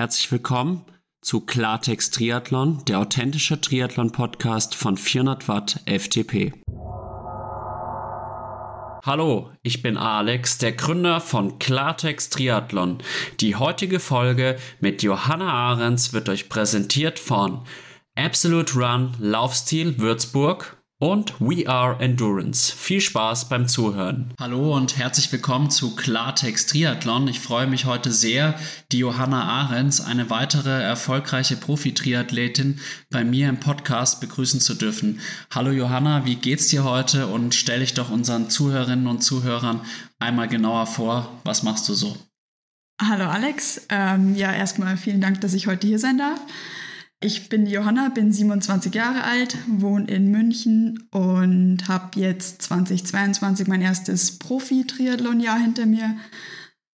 herzlich willkommen zu Klartext Triathlon, der authentische Triathlon-Podcast von 400 Watt FTP. Hallo, ich bin Alex, der Gründer von Klartext Triathlon. Die heutige Folge mit Johanna Ahrens wird euch präsentiert von Absolute Run Laufstil Würzburg und We Are Endurance. Viel Spaß beim Zuhören. Hallo und herzlich willkommen zu Klartext Triathlon. Ich freue mich heute sehr, die Johanna Ahrens, eine weitere erfolgreiche Profi-Triathletin, bei mir im Podcast begrüßen zu dürfen. Hallo Johanna, wie geht's dir heute und stell dich doch unseren Zuhörerinnen und Zuhörern einmal genauer vor. Was machst du so? Hallo Alex. Ähm, ja, erstmal vielen Dank, dass ich heute hier sein darf. Ich bin Johanna, bin 27 Jahre alt, wohne in München und habe jetzt 2022 mein erstes Profi-Triathlon-Jahr hinter mir.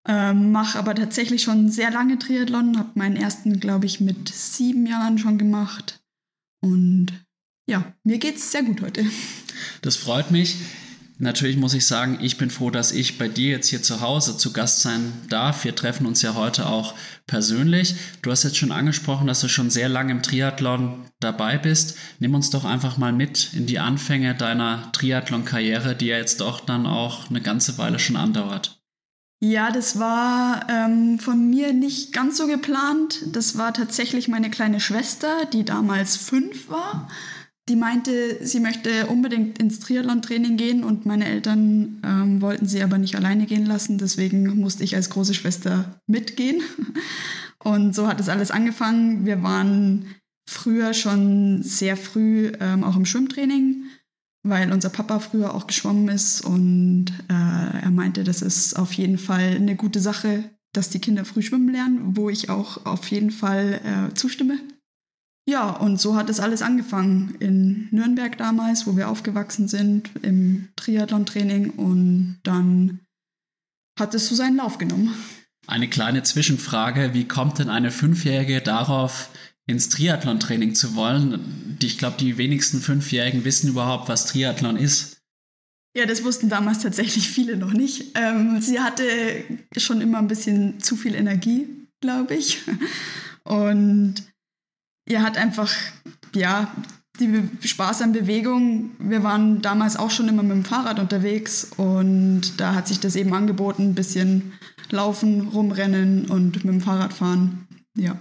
Ähm, Mache aber tatsächlich schon sehr lange Triathlon, habe meinen ersten, glaube ich, mit sieben Jahren schon gemacht. Und ja, mir geht's sehr gut heute. Das freut mich. Natürlich muss ich sagen, ich bin froh, dass ich bei dir jetzt hier zu Hause zu Gast sein darf. Wir treffen uns ja heute auch persönlich. Du hast jetzt schon angesprochen, dass du schon sehr lange im Triathlon dabei bist. Nimm uns doch einfach mal mit in die Anfänge deiner Triathlon-Karriere, die ja jetzt doch dann auch eine ganze Weile schon andauert. Ja, das war ähm, von mir nicht ganz so geplant. Das war tatsächlich meine kleine Schwester, die damals fünf war die meinte, sie möchte unbedingt ins Triathlon-Training gehen und meine Eltern ähm, wollten sie aber nicht alleine gehen lassen. Deswegen musste ich als große Schwester mitgehen. Und so hat es alles angefangen. Wir waren früher schon sehr früh ähm, auch im Schwimmtraining, weil unser Papa früher auch geschwommen ist und äh, er meinte, das ist auf jeden Fall eine gute Sache, dass die Kinder früh schwimmen lernen, wo ich auch auf jeden Fall äh, zustimme. Ja, und so hat es alles angefangen in Nürnberg damals, wo wir aufgewachsen sind, im Triathlon-Training und dann hat es so seinen Lauf genommen. Eine kleine Zwischenfrage, wie kommt denn eine Fünfjährige darauf, ins Triathlon-Training zu wollen? Ich glaube, die wenigsten Fünfjährigen wissen überhaupt, was Triathlon ist. Ja, das wussten damals tatsächlich viele noch nicht. Ähm, sie hatte schon immer ein bisschen zu viel Energie, glaube ich. Und ihr hat einfach, ja, die Spaß an Bewegung. Wir waren damals auch schon immer mit dem Fahrrad unterwegs und da hat sich das eben angeboten, ein bisschen laufen, rumrennen und mit dem Fahrrad fahren. Ja.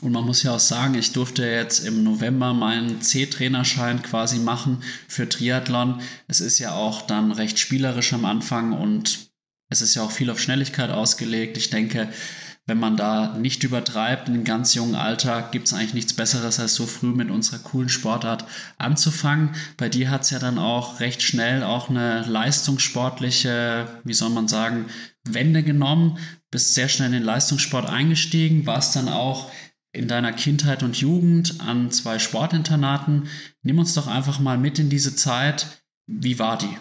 Und man muss ja auch sagen, ich durfte jetzt im November meinen C-Trainerschein quasi machen für Triathlon. Es ist ja auch dann recht spielerisch am Anfang und es ist ja auch viel auf Schnelligkeit ausgelegt. Ich denke, wenn man da nicht übertreibt, in einem ganz jungen Alter gibt es eigentlich nichts Besseres, als so früh mit unserer coolen Sportart anzufangen. Bei dir hat es ja dann auch recht schnell auch eine leistungssportliche, wie soll man sagen, Wende genommen, bist sehr schnell in den Leistungssport eingestiegen, warst dann auch in deiner Kindheit und Jugend an zwei Sportinternaten. Nimm uns doch einfach mal mit in diese Zeit. Wie war die?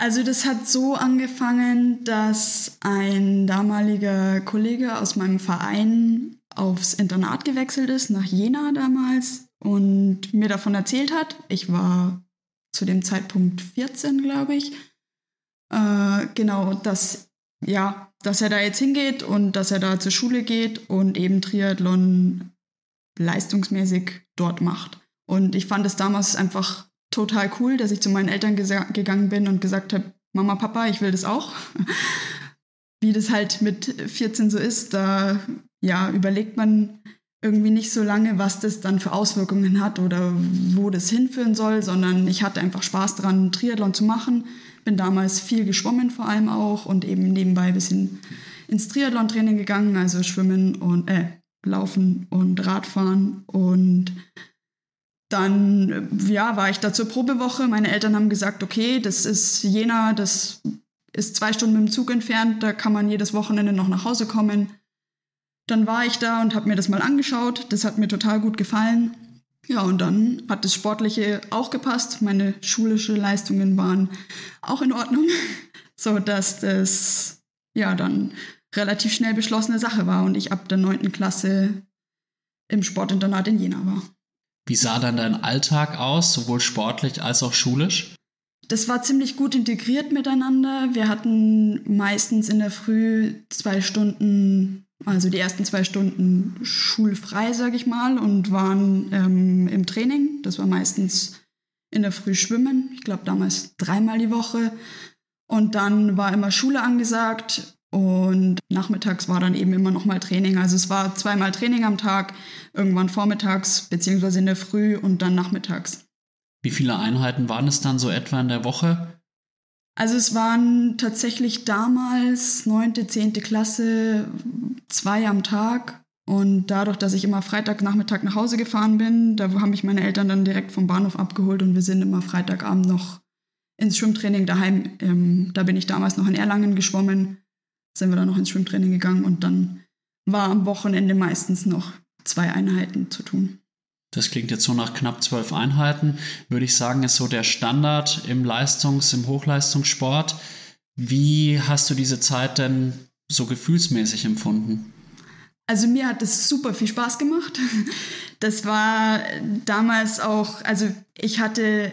Also das hat so angefangen, dass ein damaliger Kollege aus meinem Verein aufs Internat gewechselt ist, nach Jena damals, und mir davon erzählt hat. Ich war zu dem Zeitpunkt 14, glaube ich. Äh, genau, dass, ja, dass er da jetzt hingeht und dass er da zur Schule geht und eben Triathlon leistungsmäßig dort macht. Und ich fand es damals einfach total cool, dass ich zu meinen Eltern gegangen bin und gesagt habe, Mama, Papa, ich will das auch. Wie das halt mit 14 so ist, da ja, überlegt man irgendwie nicht so lange, was das dann für Auswirkungen hat oder wo das hinführen soll, sondern ich hatte einfach Spaß dran, Triathlon zu machen. Bin damals viel geschwommen vor allem auch und eben nebenbei ein bisschen ins Triathlon-Training gegangen, also Schwimmen und äh, Laufen und Radfahren und dann ja, war ich da zur Probewoche. Meine Eltern haben gesagt, okay, das ist Jena, das ist zwei Stunden mit dem Zug entfernt, da kann man jedes Wochenende noch nach Hause kommen. Dann war ich da und habe mir das mal angeschaut. Das hat mir total gut gefallen. Ja, und dann hat das Sportliche auch gepasst. Meine schulischen Leistungen waren auch in Ordnung, so dass das ja dann relativ schnell beschlossene Sache war und ich ab der 9. Klasse im Sportinternat in Jena war. Wie sah dann dein Alltag aus, sowohl sportlich als auch schulisch? Das war ziemlich gut integriert miteinander. Wir hatten meistens in der Früh zwei Stunden Also die ersten zwei Stunden schulfrei, sage ich mal, und waren ähm, im Training. Das war meistens in der Früh schwimmen. Ich glaube damals dreimal die Woche. Und dann war immer Schule angesagt und nachmittags war dann eben immer noch mal Training. Also es war zweimal Training am Tag, irgendwann vormittags beziehungsweise in der Früh und dann nachmittags. Wie viele Einheiten waren es dann so etwa in der Woche? Also es waren tatsächlich damals neunte, zehnte Klasse zwei am Tag. Und dadurch, dass ich immer Freitagnachmittag nach Hause gefahren bin, da haben mich meine Eltern dann direkt vom Bahnhof abgeholt und wir sind immer Freitagabend noch ins Schwimmtraining daheim. Ähm, da bin ich damals noch in Erlangen geschwommen, sind wir dann noch ins Schwimmtraining gegangen und dann war am Wochenende meistens noch zwei Einheiten zu tun. Das klingt jetzt so nach knapp zwölf Einheiten, würde ich sagen, ist so der Standard im Leistungs-, im Hochleistungssport. Wie hast du diese Zeit denn so gefühlsmäßig empfunden? Also mir hat es super viel Spaß gemacht. Das war damals auch, also ich hatte,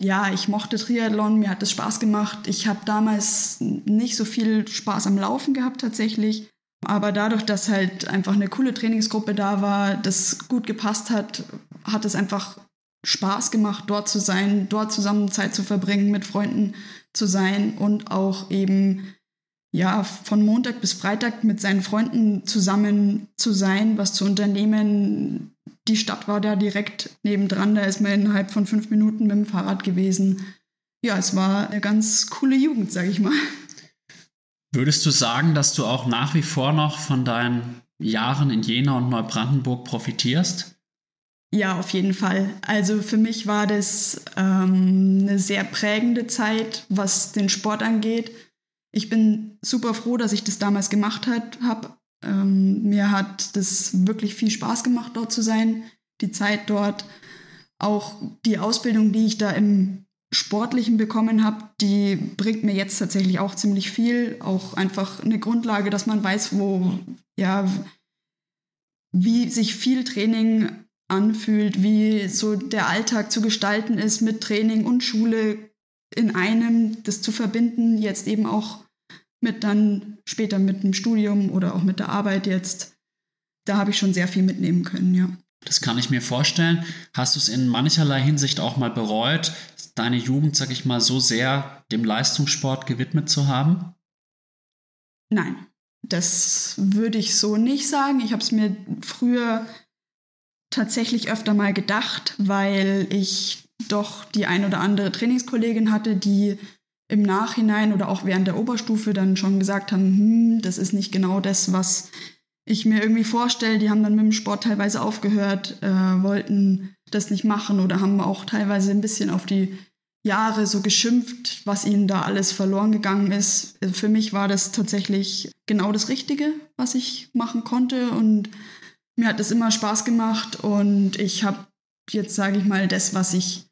ja, ich mochte Triathlon, mir hat es Spaß gemacht. Ich habe damals nicht so viel Spaß am Laufen gehabt tatsächlich. Aber dadurch, dass halt einfach eine coole Trainingsgruppe da war, das gut gepasst hat, hat es einfach Spaß gemacht, dort zu sein, dort zusammen Zeit zu verbringen, mit Freunden zu sein und auch eben ja von Montag bis Freitag mit seinen Freunden zusammen zu sein, was zu unternehmen. Die Stadt war da direkt nebendran, da ist man innerhalb von fünf Minuten mit dem Fahrrad gewesen. Ja, es war eine ganz coole Jugend, sag ich mal. Würdest du sagen, dass du auch nach wie vor noch von deinen Jahren in Jena und Neubrandenburg profitierst? Ja, auf jeden Fall. Also für mich war das ähm, eine sehr prägende Zeit, was den Sport angeht. Ich bin super froh, dass ich das damals gemacht habe. Ähm, mir hat das wirklich viel Spaß gemacht, dort zu sein. Die Zeit dort, auch die Ausbildung, die ich da im Sportlichen bekommen habe, die bringt mir jetzt tatsächlich auch ziemlich viel. Auch einfach eine Grundlage, dass man weiß, wo, ja, wie sich viel Training anfühlt, wie so der Alltag zu gestalten ist mit Training und Schule in einem, das zu verbinden, jetzt eben auch mit dann später mit dem Studium oder auch mit der Arbeit jetzt. Da habe ich schon sehr viel mitnehmen können, ja. Das kann ich mir vorstellen. Hast du es in mancherlei Hinsicht auch mal bereut, deine Jugend, sag ich mal, so sehr dem Leistungssport gewidmet zu haben? Nein, das würde ich so nicht sagen. Ich habe es mir früher tatsächlich öfter mal gedacht, weil ich doch die ein oder andere Trainingskollegin hatte, die im Nachhinein oder auch während der Oberstufe dann schon gesagt haben, hm, das ist nicht genau das, was ich mir irgendwie vorstelle. Die haben dann mit dem Sport teilweise aufgehört, äh, wollten das nicht machen oder haben auch teilweise ein bisschen auf die Jahre so geschimpft, was ihnen da alles verloren gegangen ist. Für mich war das tatsächlich genau das Richtige, was ich machen konnte und mir hat es immer Spaß gemacht und ich habe jetzt, sage ich mal, das, was ich,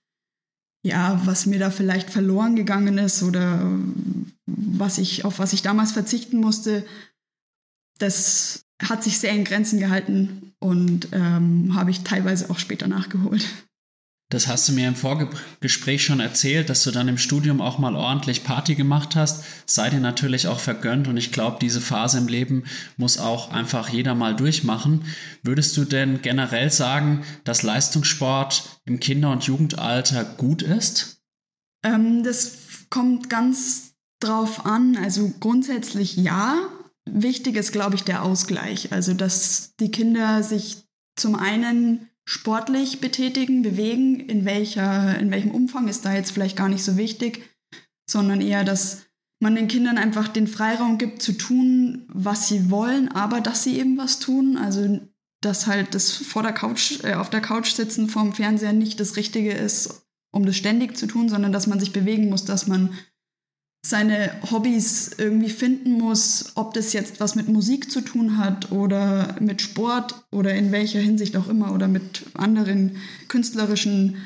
ja, was mir da vielleicht verloren gegangen ist oder was ich, auf was ich damals verzichten musste, das hat sich sehr in Grenzen gehalten und ähm, habe ich teilweise auch später nachgeholt. Das hast du mir im Vorgespräch schon erzählt, dass du dann im Studium auch mal ordentlich Party gemacht hast. Sei dir natürlich auch vergönnt und ich glaube, diese Phase im Leben muss auch einfach jeder mal durchmachen. Würdest du denn generell sagen, dass Leistungssport im Kinder- und Jugendalter gut ist? Ähm, das kommt ganz drauf an. Also grundsätzlich ja. Wichtig ist, glaube ich, der Ausgleich. Also, dass die Kinder sich zum einen sportlich betätigen, bewegen, in, welcher, in welchem Umfang ist da jetzt vielleicht gar nicht so wichtig, sondern eher, dass man den Kindern einfach den Freiraum gibt zu tun, was sie wollen, aber dass sie eben was tun. Also dass halt das vor der Couch, äh, auf der Couch sitzen vorm Fernseher nicht das Richtige ist, um das ständig zu tun, sondern dass man sich bewegen muss, dass man seine Hobbys irgendwie finden muss, ob das jetzt was mit Musik zu tun hat oder mit Sport oder in welcher Hinsicht auch immer oder mit anderen künstlerischen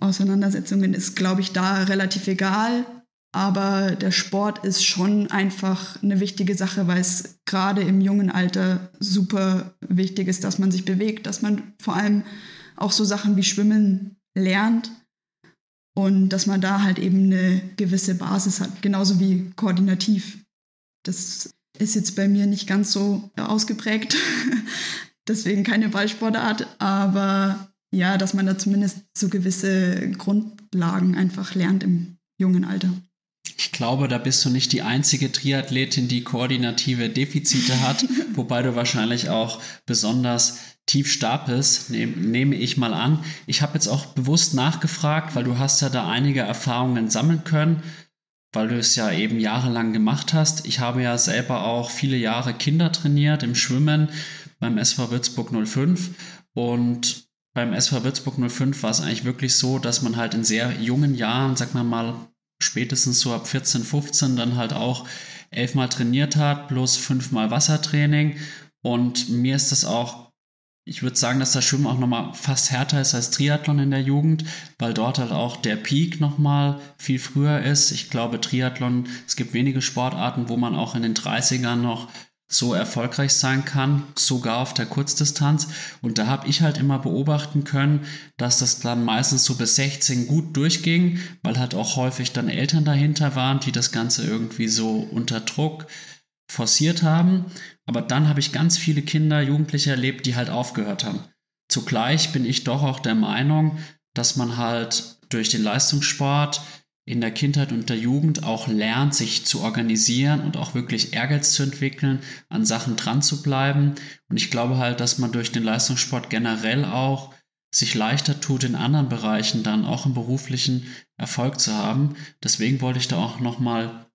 Auseinandersetzungen, ist, glaube ich, da relativ egal. Aber der Sport ist schon einfach eine wichtige Sache, weil es gerade im jungen Alter super wichtig ist, dass man sich bewegt, dass man vor allem auch so Sachen wie Schwimmen lernt und dass man da halt eben eine gewisse Basis hat, genauso wie koordinativ. Das ist jetzt bei mir nicht ganz so ausgeprägt. Deswegen keine Ballsportart, aber ja, dass man da zumindest so gewisse Grundlagen einfach lernt im jungen Alter. Ich glaube, da bist du nicht die einzige Triathletin, die koordinative Defizite hat, wobei du wahrscheinlich auch besonders tief stapelst, nehm, nehme ich mal an. Ich habe jetzt auch bewusst nachgefragt, weil du hast ja da einige Erfahrungen sammeln können, weil du es ja eben jahrelang gemacht hast. Ich habe ja selber auch viele Jahre Kinder trainiert im Schwimmen beim SV Würzburg 05 und beim SV Würzburg 05 war es eigentlich wirklich so, dass man halt in sehr jungen Jahren, sag mal mal spätestens so ab 14, 15 dann halt auch elfmal trainiert hat, plus fünfmal Wassertraining. Und mir ist das auch, ich würde sagen, dass das Schwimmen auch nochmal fast härter ist als Triathlon in der Jugend, weil dort halt auch der Peak nochmal viel früher ist. Ich glaube, Triathlon, es gibt wenige Sportarten, wo man auch in den 30ern noch so erfolgreich sein kann, sogar auf der Kurzdistanz. Und da habe ich halt immer beobachten können, dass das dann meistens so bis 16 gut durchging, weil halt auch häufig dann Eltern dahinter waren, die das Ganze irgendwie so unter Druck forciert haben. Aber dann habe ich ganz viele Kinder, Jugendliche erlebt, die halt aufgehört haben. Zugleich bin ich doch auch der Meinung, dass man halt durch den Leistungssport in der Kindheit und der Jugend auch lernt, sich zu organisieren und auch wirklich Ehrgeiz zu entwickeln, an Sachen dran zu bleiben. Und ich glaube halt, dass man durch den Leistungssport generell auch sich leichter tut, in anderen Bereichen dann auch im beruflichen Erfolg zu haben. Deswegen wollte ich da auch nochmal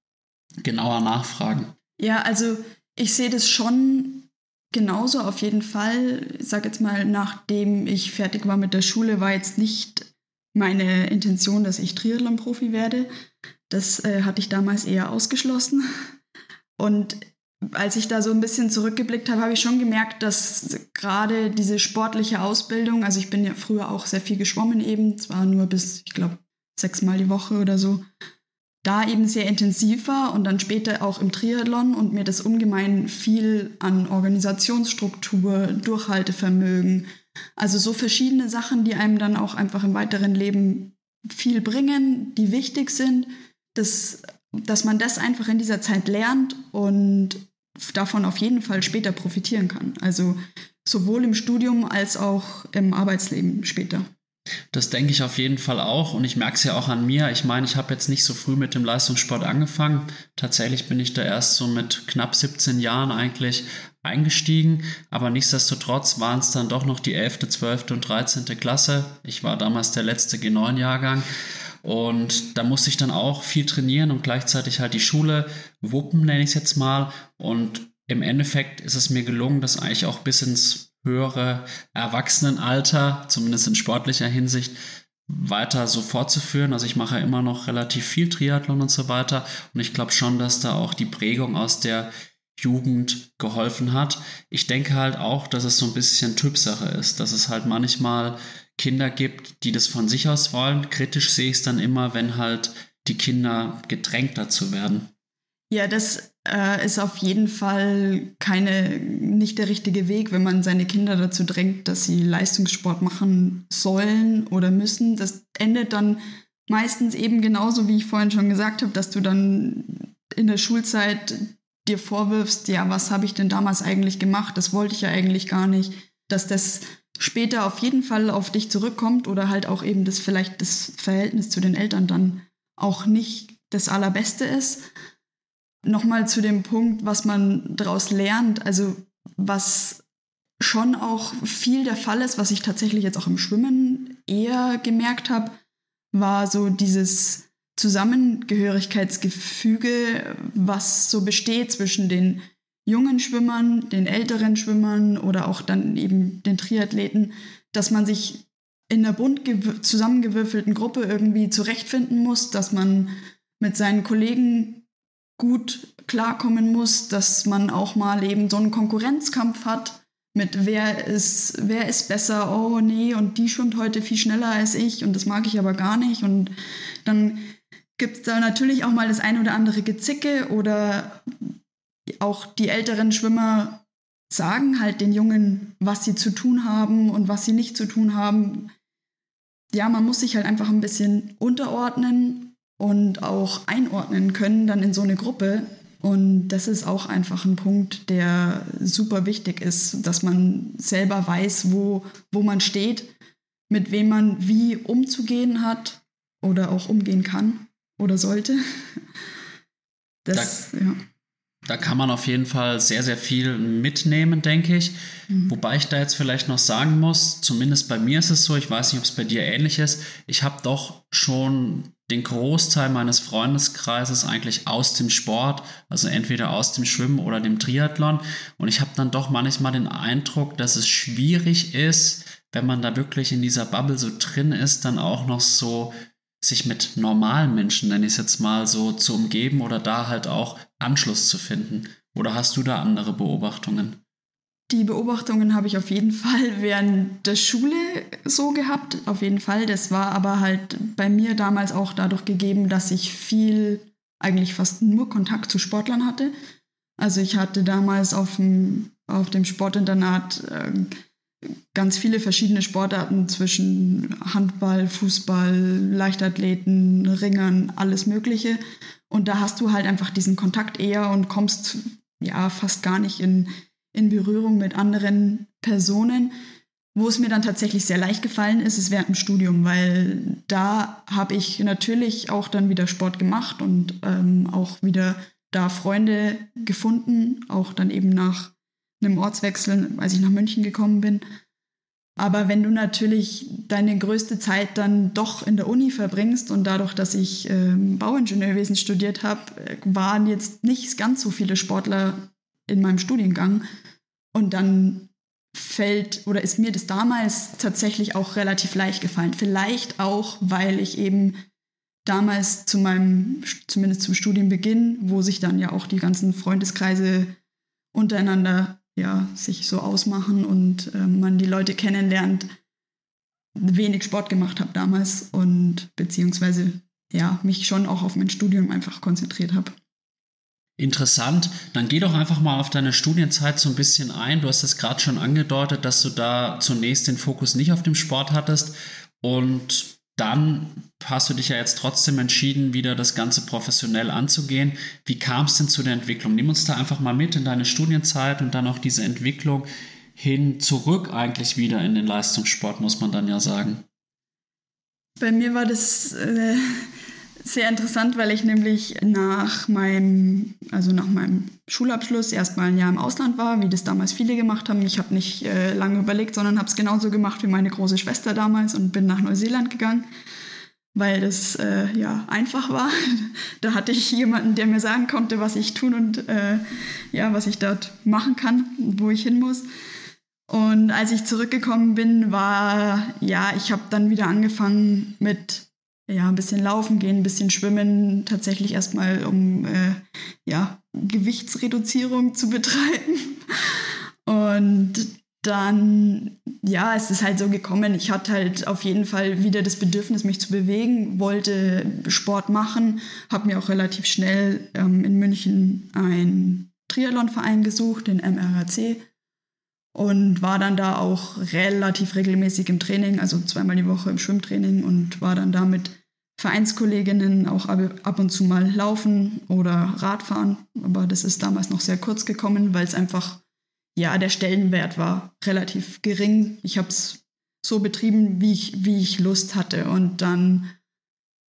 genauer nachfragen. Ja, also ich sehe das schon genauso auf jeden Fall. Ich sage jetzt mal, nachdem ich fertig war mit der Schule, war jetzt nicht meine Intention, dass ich Triathlon-Profi werde. Das äh, hatte ich damals eher ausgeschlossen. Und als ich da so ein bisschen zurückgeblickt habe, habe ich schon gemerkt, dass gerade diese sportliche Ausbildung, also ich bin ja früher auch sehr viel geschwommen eben, zwar nur bis, ich glaube, sechsmal die Woche oder so, da eben sehr intensiv war und dann später auch im Triathlon und mir das ungemein viel an Organisationsstruktur, Durchhaltevermögen, also so verschiedene Sachen, die einem dann auch einfach im weiteren Leben viel bringen, die wichtig sind, dass, dass man das einfach in dieser Zeit lernt und davon auf jeden Fall später profitieren kann. Also sowohl im Studium als auch im Arbeitsleben später. Das denke ich auf jeden Fall auch und ich merke es ja auch an mir. Ich meine, ich habe jetzt nicht so früh mit dem Leistungssport angefangen. Tatsächlich bin ich da erst so mit knapp 17 Jahren eigentlich eingestiegen, aber nichtsdestotrotz waren es dann doch noch die 11., 12. und 13. Klasse. Ich war damals der letzte G9-Jahrgang und da musste ich dann auch viel trainieren und gleichzeitig halt die Schule wuppen, nenne ich es jetzt mal. Und im Endeffekt ist es mir gelungen, das eigentlich auch bis ins höhere Erwachsenenalter, zumindest in sportlicher Hinsicht, weiter so fortzuführen. Also ich mache immer noch relativ viel Triathlon und so weiter. Und ich glaube schon, dass da auch die Prägung aus der Jugend geholfen hat. Ich denke halt auch, dass es so ein bisschen Typsache ist, dass es halt manchmal Kinder gibt, die das von sich aus wollen. Kritisch sehe ich es dann immer, wenn halt die Kinder gedrängt dazu werden. Ja, das äh, ist auf jeden Fall keine, nicht der richtige Weg, wenn man seine Kinder dazu drängt, dass sie Leistungssport machen sollen oder müssen. Das endet dann meistens eben genauso, wie ich vorhin schon gesagt habe, dass du dann in der Schulzeit dir vorwirfst, ja, was habe ich denn damals eigentlich gemacht? Das wollte ich ja eigentlich gar nicht. Dass das später auf jeden Fall auf dich zurückkommt oder halt auch eben das vielleicht das Verhältnis zu den Eltern dann auch nicht das allerbeste ist nochmal zu dem Punkt, was man daraus lernt, also was schon auch viel der Fall ist, was ich tatsächlich jetzt auch im Schwimmen eher gemerkt habe, war so dieses Zusammengehörigkeitsgefüge, was so besteht zwischen den jungen Schwimmern, den älteren Schwimmern oder auch dann eben den Triathleten, dass man sich in einer bunt zusammengewürfelten Gruppe irgendwie zurechtfinden muss, dass man mit seinen Kollegen gut klarkommen muss, dass man auch mal eben so einen Konkurrenzkampf hat mit wer ist, wer ist besser, oh nee, und die schwimmt heute viel schneller als ich und das mag ich aber gar nicht. Und dann gibt es da natürlich auch mal das ein oder andere Gezicke oder auch die älteren Schwimmer sagen halt den Jungen, was sie zu tun haben und was sie nicht zu tun haben. Ja, man muss sich halt einfach ein bisschen unterordnen und auch einordnen können dann in so eine Gruppe Und das ist auch einfach ein Punkt, der super wichtig ist, dass man selber weiß, wo, wo man steht, mit wem man wie umzugehen hat oder auch umgehen kann oder sollte. Das, da, ja. da kann man auf jeden Fall sehr, sehr viel mitnehmen, denke ich. Mhm. Wobei ich da jetzt vielleicht noch sagen muss, zumindest bei mir ist es so, ich weiß nicht, ob es bei dir ähnlich ist, ich habe doch schon den Großteil meines Freundeskreises eigentlich aus dem Sport, also entweder aus dem Schwimmen oder dem Triathlon. Und ich habe dann doch manchmal den Eindruck, dass es schwierig ist, wenn man da wirklich in dieser Bubble so drin ist, dann auch noch so sich mit normalen Menschen, nenne ich es jetzt mal, so zu umgeben oder da halt auch Anschluss zu finden. Oder hast du da andere Beobachtungen? Die Beobachtungen habe ich auf jeden Fall während der Schule so gehabt, auf jeden Fall. Das war aber halt bei mir damals auch dadurch gegeben, dass ich viel, eigentlich fast nur Kontakt zu Sportlern hatte. Also ich hatte damals auf dem, auf dem Sportinternat äh, ganz viele verschiedene Sportarten zwischen Handball, Fußball, Leichtathleten, Ringern, alles Mögliche. Und da hast du halt einfach diesen Kontakt eher und kommst ja fast gar nicht in, in Berührung mit anderen Personen. Wo es mir dann tatsächlich sehr leicht gefallen ist, ist während dem Studium, weil da habe ich natürlich auch dann wieder Sport gemacht und ähm, auch wieder da Freunde gefunden, auch dann eben nach einem Ortswechsel, als ich nach München gekommen bin. Aber wenn du natürlich deine größte Zeit dann doch in der Uni verbringst und dadurch, dass ich ähm, Bauingenieurwesen studiert habe, äh, waren jetzt nicht ganz so viele Sportler in meinem Studiengang. Und dann fällt oder ist mir das damals tatsächlich auch relativ leicht gefallen. Vielleicht auch, weil ich eben damals zu meinem, zumindest zum Studienbeginn, wo sich dann ja auch die ganzen Freundeskreise untereinander ja sich so ausmachen und äh, man die Leute kennenlernt, wenig Sport gemacht habe damals und beziehungsweise ja mich schon auch auf mein Studium einfach konzentriert habe. Interessant. Dann geh doch einfach mal auf deine Studienzeit so ein bisschen ein. Du hast es gerade schon angedeutet, dass du da zunächst den Fokus nicht auf dem Sport hattest und dann hast du dich ja jetzt trotzdem entschieden, wieder das Ganze professionell anzugehen. Wie kam es denn zu der Entwicklung? Nimm uns da einfach mal mit in deine Studienzeit und dann auch diese Entwicklung hin zurück eigentlich wieder in den Leistungssport, muss man dann ja sagen. Bei mir war das äh, sehr interessant, weil ich nämlich nach meinem, also nach meinem Schulabschluss erstmal ein Jahr im Ausland war, wie das damals viele gemacht haben. Ich habe nicht äh, lange überlegt, sondern habe es genauso gemacht wie meine große Schwester damals und bin nach Neuseeland gegangen, weil das äh, ja einfach war. da hatte ich jemanden, der mir sagen konnte, was ich tun und äh, ja, was ich dort machen kann, wo ich hin muss. Und als ich zurückgekommen bin, war ja, ich habe dann wieder angefangen mit ja, ein bisschen laufen gehen, ein bisschen schwimmen, tatsächlich erstmal um äh, ja, Gewichtsreduzierung zu betreiben. Und dann, ja, es ist halt so gekommen. Ich hatte halt auf jeden Fall wieder das Bedürfnis, mich zu bewegen, wollte Sport machen, habe mir auch relativ schnell ähm, in München einen Triathlonverein gesucht, den MRAC, und war dann da auch relativ regelmäßig im Training, also zweimal die Woche im Schwimmtraining und war dann da mit Vereinskolleginnen auch ab und zu mal laufen oder Radfahren. Aber das ist damals noch sehr kurz gekommen, weil es einfach, ja, der Stellenwert war relativ gering. Ich habe es so betrieben, wie ich, wie ich Lust hatte. Und dann,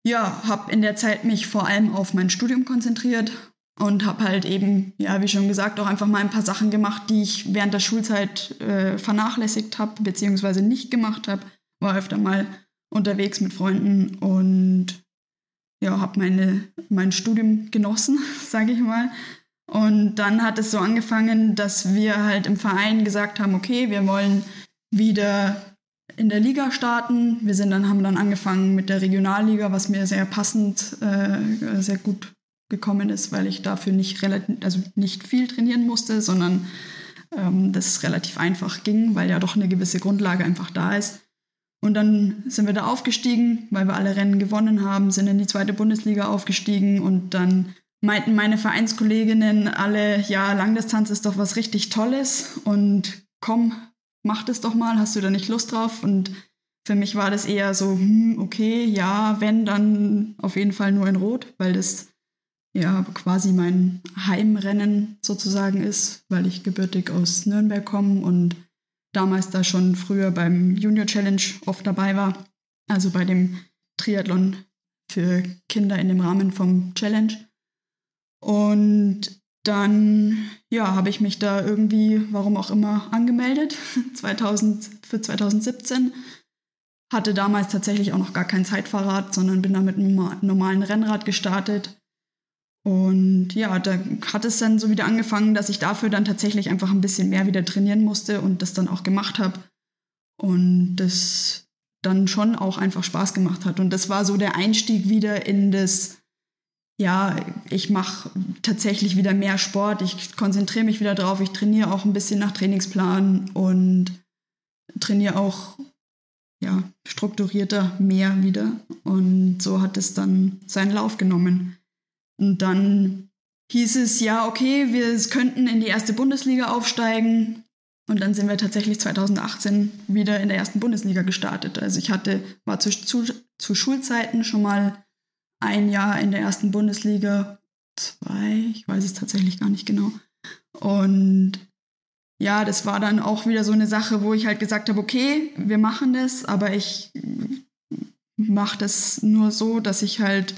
ja, habe in der Zeit mich vor allem auf mein Studium konzentriert und habe halt eben, ja, wie schon gesagt, auch einfach mal ein paar Sachen gemacht, die ich während der Schulzeit äh, vernachlässigt habe, beziehungsweise nicht gemacht habe. War öfter mal unterwegs mit Freunden und ja, habe meine, mein Studium genossen, sage ich mal. Und dann hat es so angefangen, dass wir halt im Verein gesagt haben, okay, wir wollen wieder in der Liga starten. Wir sind dann, haben dann angefangen mit der Regionalliga, was mir sehr passend, äh, sehr gut gekommen ist, weil ich dafür nicht, relativ, also nicht viel trainieren musste, sondern ähm, das relativ einfach ging, weil ja doch eine gewisse Grundlage einfach da ist. Und dann sind wir da aufgestiegen, weil wir alle Rennen gewonnen haben, sind in die zweite Bundesliga aufgestiegen und dann meinten meine Vereinskolleginnen alle, ja, Langdistanz ist doch was richtig Tolles und komm, mach das doch mal, hast du da nicht Lust drauf? Und für mich war das eher so, hm, okay, ja, wenn, dann auf jeden Fall nur in Rot, weil das ja quasi mein Heimrennen sozusagen ist, weil ich gebürtig aus Nürnberg komme und damals da schon früher beim Junior Challenge oft dabei war, also bei dem Triathlon für Kinder in dem Rahmen vom Challenge. Und dann ja, habe ich mich da irgendwie, warum auch immer, angemeldet 2000, für 2017. Hatte damals tatsächlich auch noch gar kein Zeitfahrrad, sondern bin da mit einem normalen Rennrad gestartet. Und ja, da hat es dann so wieder angefangen, dass ich dafür dann tatsächlich einfach ein bisschen mehr wieder trainieren musste und das dann auch gemacht habe. Und das dann schon auch einfach Spaß gemacht hat. Und das war so der Einstieg wieder in das ja, ich mache tatsächlich wieder mehr Sport, ich konzentriere mich wieder drauf, ich trainiere auch ein bisschen nach Trainingsplan und trainiere auch ja, strukturierter mehr wieder. Und so hat es dann seinen Lauf genommen. Und dann hieß es, ja, okay, wir könnten in die erste Bundesliga aufsteigen. Und dann sind wir tatsächlich 2018 wieder in der ersten Bundesliga gestartet. Also ich hatte, war zu, zu, zu Schulzeiten schon mal ein Jahr in der ersten Bundesliga, zwei, ich weiß es tatsächlich gar nicht genau. Und ja, das war dann auch wieder so eine Sache, wo ich halt gesagt habe, okay, wir machen das, aber ich mache das nur so, dass ich halt,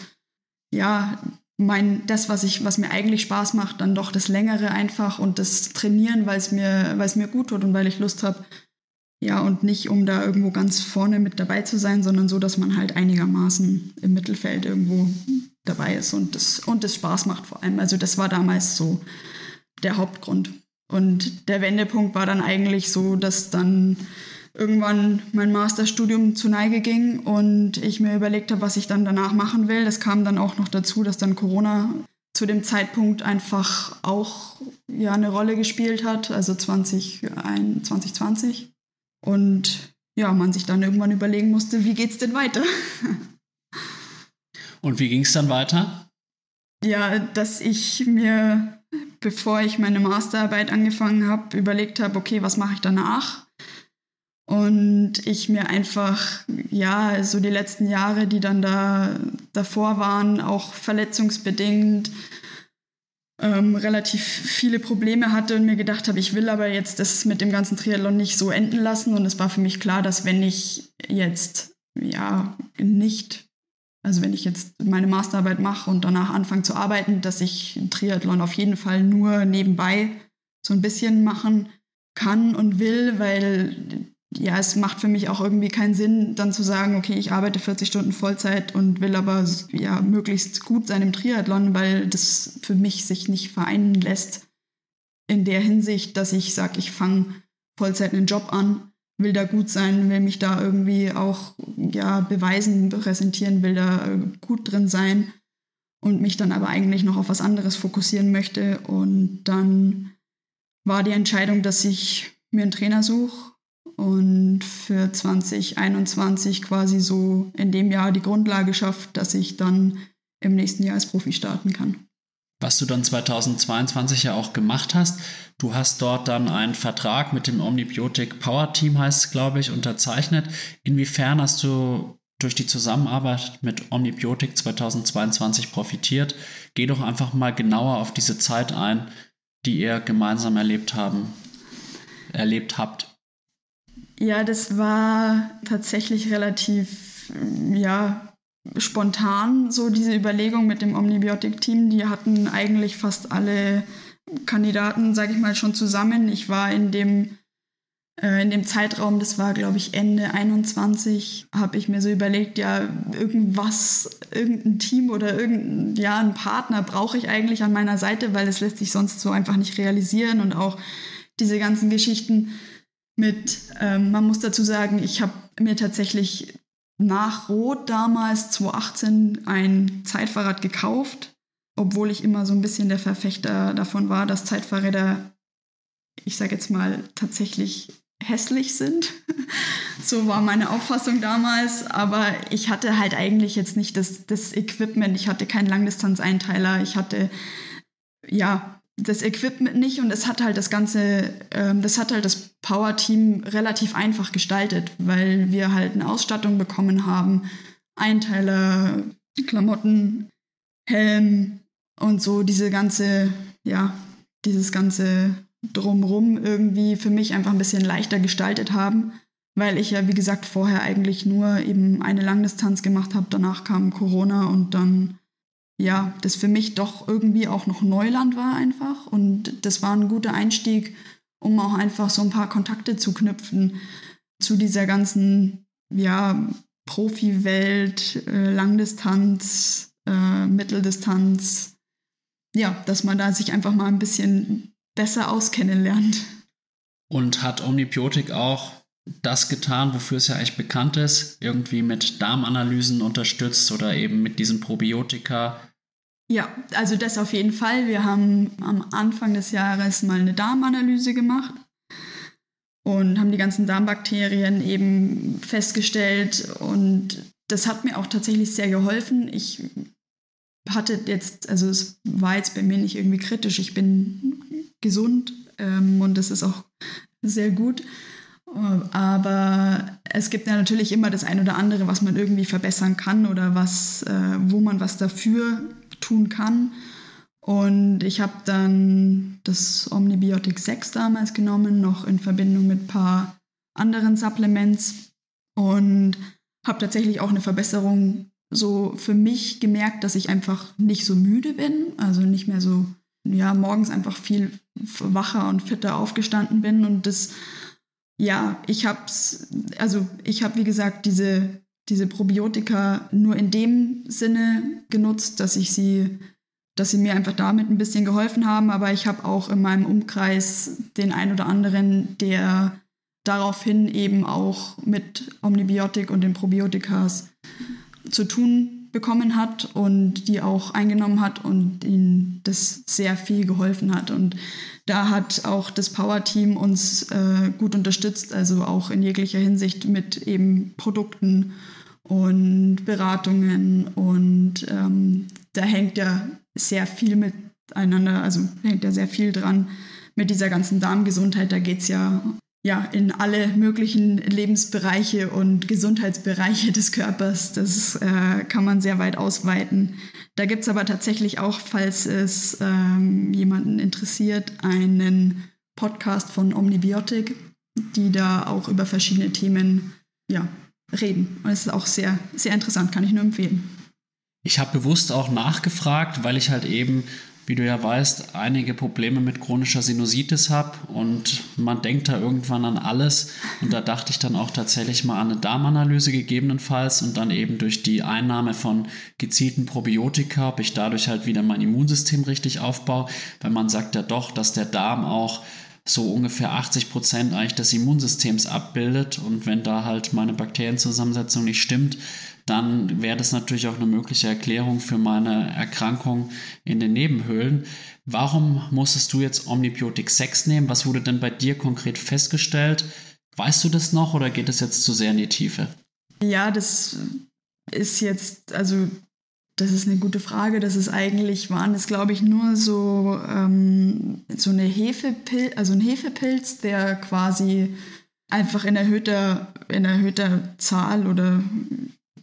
ja, mein, das, was ich, was mir eigentlich Spaß macht, dann doch das Längere einfach und das Trainieren, weil es mir, weil es mir gut tut und weil ich Lust habe, ja, und nicht um da irgendwo ganz vorne mit dabei zu sein, sondern so, dass man halt einigermaßen im Mittelfeld irgendwo dabei ist und das, und das Spaß macht vor allem. Also das war damals so der Hauptgrund. Und der Wendepunkt war dann eigentlich so, dass dann irgendwann mein Masterstudium zu Neige ging und ich mir überlegt habe, was ich dann danach machen will. Das kam dann auch noch dazu, dass dann Corona zu dem Zeitpunkt einfach auch ja, eine Rolle gespielt hat, also 20, 2020. Und ja, man sich dann irgendwann überlegen musste, wie geht's denn weiter? Und wie ging es dann weiter? Ja, dass ich mir, bevor ich meine Masterarbeit angefangen habe, überlegt habe, okay, was mache ich danach? Und ich mir einfach, ja, so die letzten Jahre, die dann da davor waren, auch verletzungsbedingt, ähm, relativ viele Probleme hatte und mir gedacht habe, ich will aber jetzt das mit dem ganzen Triathlon nicht so enden lassen. Und es war für mich klar, dass wenn ich jetzt ja nicht, also wenn ich jetzt meine Masterarbeit mache und danach anfange zu arbeiten, dass ich Triathlon auf jeden Fall nur nebenbei so ein bisschen machen kann und will, weil ja, es macht für mich auch irgendwie keinen Sinn, dann zu sagen, okay, ich arbeite 40 Stunden Vollzeit und will aber ja möglichst gut sein im Triathlon, weil das für mich sich nicht vereinen lässt. In der Hinsicht, dass ich sage, ich fange Vollzeit einen Job an, will da gut sein, will mich da irgendwie auch ja, beweisen, präsentieren, will da gut drin sein und mich dann aber eigentlich noch auf was anderes fokussieren möchte. Und dann war die Entscheidung, dass ich mir einen Trainer suche und für 2021 quasi so in dem Jahr die Grundlage schafft, dass ich dann im nächsten Jahr als Profi starten kann. Was du dann 2022 ja auch gemacht hast, du hast dort dann einen Vertrag mit dem Omnibiotic Power Team, heißt es, glaube ich, unterzeichnet. Inwiefern hast du durch die Zusammenarbeit mit Omnibiotic 2022 profitiert? Geh doch einfach mal genauer auf diese Zeit ein, die ihr gemeinsam erlebt haben, erlebt habt. Ja, das war tatsächlich relativ, ja, spontan so diese Überlegung mit dem Omnibiotik-Team. Die hatten eigentlich fast alle Kandidaten, sage ich mal, schon zusammen. Ich war in dem, äh, in dem Zeitraum, das war, glaube ich, Ende 21, habe ich mir so überlegt, ja, irgendwas, irgendein Team oder irgendein, ja, einen Partner brauche ich eigentlich an meiner Seite, weil es lässt sich sonst so einfach nicht realisieren und auch diese ganzen Geschichten mit, ähm, man muss dazu sagen, ich habe mir tatsächlich nach Rot damals 2018 ein Zeitfahrrad gekauft, obwohl ich immer so ein bisschen der Verfechter davon war, dass Zeitfahrräder, ich sage jetzt mal, tatsächlich hässlich sind. so war meine Auffassung damals. Aber ich hatte halt eigentlich jetzt nicht das, das Equipment. Ich hatte keinen Langdistanzeinteiler. Ich hatte ja das Equipment nicht und es hat halt das ganze, ähm, das hat halt das Power-Team relativ einfach gestaltet, weil wir halt eine Ausstattung bekommen haben, Einteiler, Klamotten, Helm und so diese ganze, ja, dieses ganze Drumrum irgendwie für mich einfach ein bisschen leichter gestaltet haben, weil ich ja, wie gesagt, vorher eigentlich nur eben eine Langdistanz gemacht habe. Danach kam Corona und dann, ja, das für mich doch irgendwie auch noch Neuland war einfach. Und das war ein guter Einstieg, um auch einfach so ein paar Kontakte zu knüpfen zu dieser ganzen, ja, Profi-Welt, äh, Langdistanz, äh, Mitteldistanz. Ja, dass man da sich einfach mal ein bisschen besser auskennen lernt. Und hat Omnibiotik auch das getan, wofür es ja eigentlich bekannt ist, irgendwie mit Darmanalysen unterstützt oder eben mit diesen Probiotika? Ja, also das auf jeden Fall. Wir haben am Anfang des Jahres mal eine Darmanalyse gemacht und haben die ganzen Darmbakterien eben festgestellt und das hat mir auch tatsächlich sehr geholfen. Ich hatte jetzt, also es war jetzt bei mir nicht irgendwie kritisch. Ich bin gesund ähm, und das ist auch sehr gut. Aber es gibt ja natürlich immer das ein oder andere, was man irgendwie verbessern kann oder was, äh, wo man was dafür tun kann. Und ich habe dann das Omnibiotic 6 damals genommen, noch in Verbindung mit ein paar anderen Supplements und habe tatsächlich auch eine Verbesserung so für mich gemerkt, dass ich einfach nicht so müde bin, also nicht mehr so, ja, morgens einfach viel wacher und fitter aufgestanden bin und das, ja, ich hab's, also ich habe wie gesagt diese, diese Probiotika nur in dem Sinne genutzt, dass ich sie dass sie mir einfach damit ein bisschen geholfen haben, aber ich habe auch in meinem Umkreis den ein oder anderen, der daraufhin eben auch mit Omnibiotik und den Probiotikas zu tun bekommen hat und die auch eingenommen hat und ihnen das sehr viel geholfen hat. Und da hat auch das Power-Team uns äh, gut unterstützt, also auch in jeglicher Hinsicht mit eben Produkten und Beratungen. Und ähm, da hängt ja sehr viel miteinander, also hängt ja sehr viel dran mit dieser ganzen Darmgesundheit. Da geht es ja ja, in alle möglichen Lebensbereiche und Gesundheitsbereiche des Körpers. Das äh, kann man sehr weit ausweiten. Da gibt es aber tatsächlich auch, falls es ähm, jemanden interessiert, einen Podcast von Omnibiotik, die da auch über verschiedene Themen ja, reden. Und es ist auch sehr, sehr interessant, kann ich nur empfehlen. Ich habe bewusst auch nachgefragt, weil ich halt eben wie du ja weißt, einige Probleme mit chronischer Sinusitis habe und man denkt da irgendwann an alles. Und da dachte ich dann auch tatsächlich mal an eine Darmanalyse gegebenenfalls und dann eben durch die Einnahme von gezielten Probiotika, ob ich dadurch halt wieder mein Immunsystem richtig aufbaue, weil man sagt ja doch, dass der Darm auch so ungefähr 80 Prozent eigentlich des Immunsystems abbildet und wenn da halt meine Bakterienzusammensetzung nicht stimmt, dann wäre das natürlich auch eine mögliche Erklärung für meine Erkrankung in den Nebenhöhlen. Warum musstest du jetzt Omnibiotik 6 nehmen? Was wurde denn bei dir konkret festgestellt? Weißt du das noch oder geht es jetzt zu sehr in die Tiefe? Ja, das ist jetzt, also das ist eine gute Frage. Das ist eigentlich, waren es glaube ich nur so, ähm, so eine Hefepilz, also ein Hefepilz, der quasi einfach in erhöhter, in erhöhter Zahl oder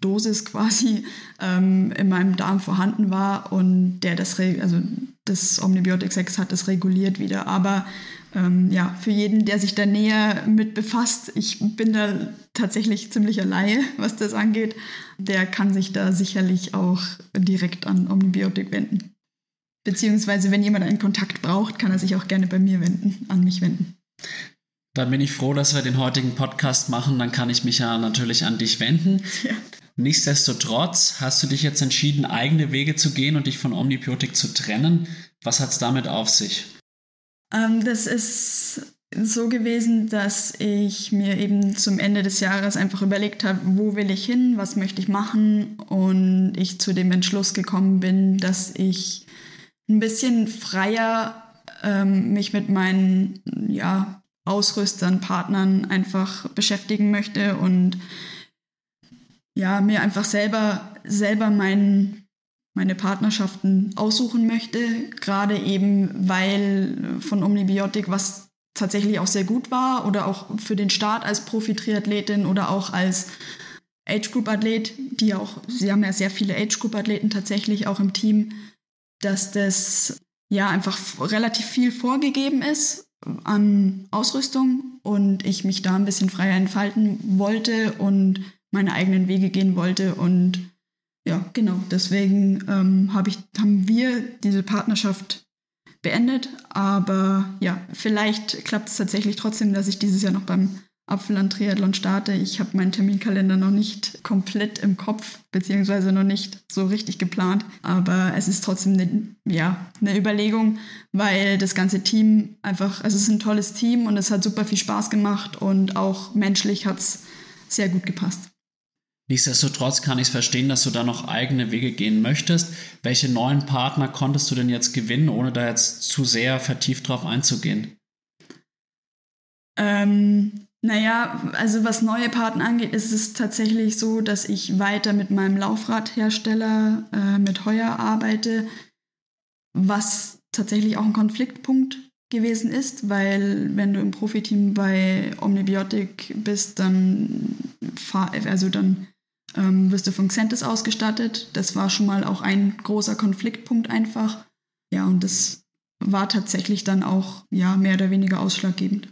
Dosis quasi ähm, in meinem Darm vorhanden war und der das, also das Omnibiotic 6 hat das reguliert wieder. Aber ähm, ja, für jeden, der sich da näher mit befasst, ich bin da tatsächlich ziemlich Laie, was das angeht, der kann sich da sicherlich auch direkt an Omnibiotik wenden. Beziehungsweise, wenn jemand einen Kontakt braucht, kann er sich auch gerne bei mir wenden, an mich wenden. Dann bin ich froh, dass wir den heutigen Podcast machen. Dann kann ich mich ja natürlich an dich wenden. Ja. Nichtsdestotrotz hast du dich jetzt entschieden, eigene Wege zu gehen und dich von Omnibiotik zu trennen. Was hat es damit auf sich? Ähm, das ist so gewesen, dass ich mir eben zum Ende des Jahres einfach überlegt habe, wo will ich hin, was möchte ich machen und ich zu dem Entschluss gekommen bin, dass ich ein bisschen freier ähm, mich mit meinen ja, Ausrüstern, Partnern einfach beschäftigen möchte und ja, mir einfach selber, selber mein, meine Partnerschaften aussuchen möchte, gerade eben weil von Omnibiotik was tatsächlich auch sehr gut war oder auch für den Start als Profi-Triathletin oder auch als Age-Group-Athlet, die auch, sie haben ja sehr viele Age-Group-Athleten tatsächlich auch im Team, dass das ja einfach relativ viel vorgegeben ist an Ausrüstung und ich mich da ein bisschen freier entfalten wollte und meine eigenen Wege gehen wollte. Und ja, genau, deswegen ähm, hab ich, haben wir diese Partnerschaft beendet. Aber ja, vielleicht klappt es tatsächlich trotzdem, dass ich dieses Jahr noch beim Apfelland Triathlon starte. Ich habe meinen Terminkalender noch nicht komplett im Kopf, beziehungsweise noch nicht so richtig geplant. Aber es ist trotzdem eine, ja, eine Überlegung, weil das ganze Team einfach, also es ist ein tolles Team und es hat super viel Spaß gemacht und auch menschlich hat es sehr gut gepasst. Nichtsdestotrotz kann ich es verstehen, dass du da noch eigene Wege gehen möchtest. Welche neuen Partner konntest du denn jetzt gewinnen, ohne da jetzt zu sehr vertieft drauf einzugehen? Ähm, naja, also was neue Partner angeht, ist es tatsächlich so, dass ich weiter mit meinem Laufradhersteller, äh, mit Heuer arbeite, was tatsächlich auch ein Konfliktpunkt gewesen ist, weil wenn du im Profiteam bei Omnibiotic bist, dann, also dann ähm, wirst du von Xentis ausgestattet. Das war schon mal auch ein großer Konfliktpunkt einfach. Ja, und das war tatsächlich dann auch ja, mehr oder weniger ausschlaggebend.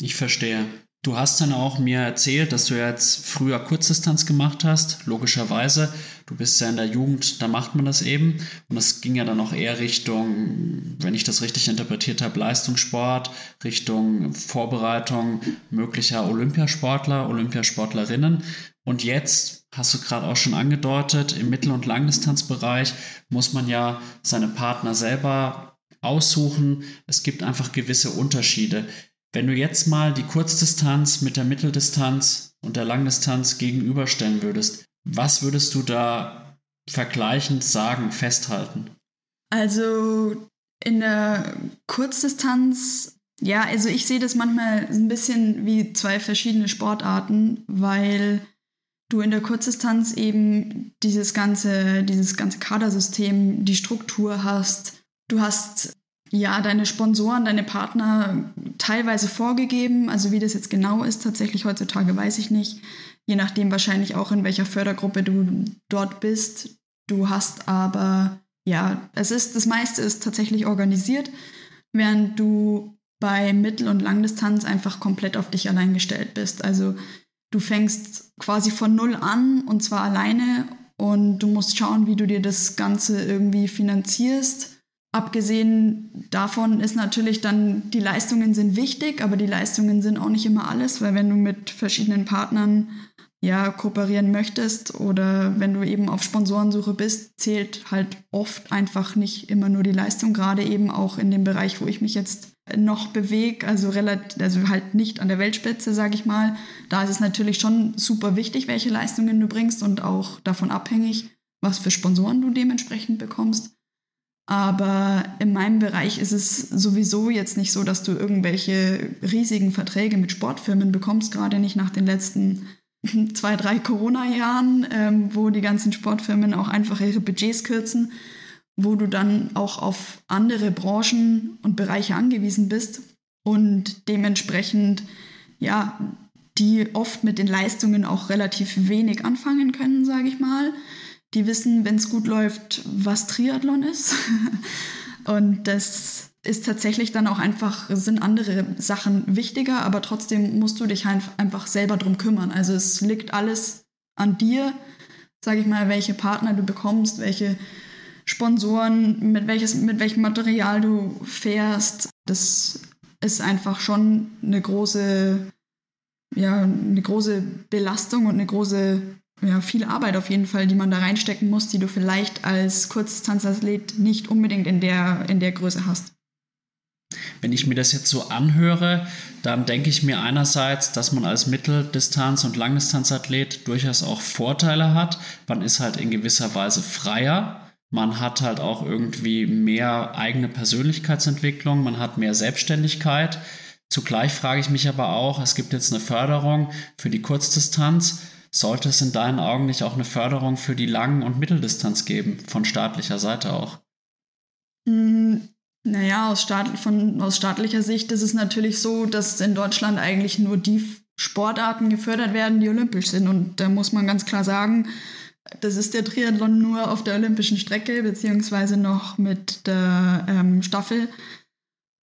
Ich verstehe. Du hast dann auch mir erzählt, dass du jetzt früher Kurzdistanz gemacht hast, logischerweise. Du bist ja in der Jugend, da macht man das eben. Und das ging ja dann auch eher Richtung, wenn ich das richtig interpretiert habe, Leistungssport, Richtung Vorbereitung möglicher Olympiasportler, Olympiasportlerinnen. Und jetzt, hast du gerade auch schon angedeutet, im Mittel- und Langdistanzbereich muss man ja seine Partner selber aussuchen. Es gibt einfach gewisse Unterschiede. Wenn du jetzt mal die Kurzdistanz mit der Mitteldistanz und der Langdistanz gegenüberstellen würdest, was würdest du da vergleichend sagen, festhalten? Also in der Kurzdistanz, ja, also ich sehe das manchmal ein bisschen wie zwei verschiedene Sportarten, weil du in der Kurzdistanz eben dieses ganze, dieses ganze Kadersystem, die Struktur hast. Du hast ja, deine Sponsoren, deine Partner teilweise vorgegeben. Also wie das jetzt genau ist, tatsächlich heutzutage weiß ich nicht. Je nachdem wahrscheinlich auch, in welcher Fördergruppe du dort bist. Du hast aber, ja, es ist, das meiste ist tatsächlich organisiert, während du bei Mittel- und Langdistanz einfach komplett auf dich allein gestellt bist. Also du fängst quasi von null an und zwar alleine und du musst schauen, wie du dir das Ganze irgendwie finanzierst. Abgesehen davon ist natürlich dann, die Leistungen sind wichtig, aber die Leistungen sind auch nicht immer alles, weil wenn du mit verschiedenen Partnern ja kooperieren möchtest oder wenn du eben auf Sponsorensuche bist, zählt halt oft einfach nicht immer nur die Leistung, gerade eben auch in dem Bereich, wo ich mich jetzt noch bewege, also also halt nicht an der Weltspitze, sage ich mal. Da ist es natürlich schon super wichtig, welche Leistungen du bringst und auch davon abhängig, was für Sponsoren du dementsprechend bekommst. Aber in meinem Bereich ist es sowieso jetzt nicht so, dass du irgendwelche riesigen Verträge mit Sportfirmen bekommst, gerade nicht nach den letzten zwei, drei Corona-Jahren, ähm, wo die ganzen Sportfirmen auch einfach ihre Budgets kürzen, wo du dann auch auf andere Branchen und Bereiche angewiesen bist und dementsprechend, ja, die oft mit den Leistungen auch relativ wenig anfangen können, sage ich mal. Die wissen, wenn es gut läuft, was Triathlon ist. Und das ist tatsächlich dann auch einfach, sind andere Sachen wichtiger, aber trotzdem musst du dich einfach selber drum kümmern. Also es liegt alles an dir, sage ich mal, welche Partner du bekommst, welche Sponsoren, mit, welches, mit welchem Material du fährst. Das ist einfach schon eine große, ja, eine große Belastung und eine große ja, viel Arbeit auf jeden Fall, die man da reinstecken muss, die du vielleicht als Kurzdistanzathlet nicht unbedingt in der, in der Größe hast. Wenn ich mir das jetzt so anhöre, dann denke ich mir einerseits, dass man als Mitteldistanz- und Langdistanzathlet durchaus auch Vorteile hat. Man ist halt in gewisser Weise freier. Man hat halt auch irgendwie mehr eigene Persönlichkeitsentwicklung. Man hat mehr Selbstständigkeit. Zugleich frage ich mich aber auch, es gibt jetzt eine Förderung für die Kurzdistanz sollte es in deinen Augen nicht auch eine Förderung für die Lang- und Mitteldistanz geben, von staatlicher Seite auch? Mm, naja, aus, Staat, von, aus staatlicher Sicht ist es natürlich so, dass in Deutschland eigentlich nur die Sportarten gefördert werden, die olympisch sind. Und da muss man ganz klar sagen, das ist der Triathlon nur auf der olympischen Strecke, beziehungsweise noch mit der ähm, Staffel.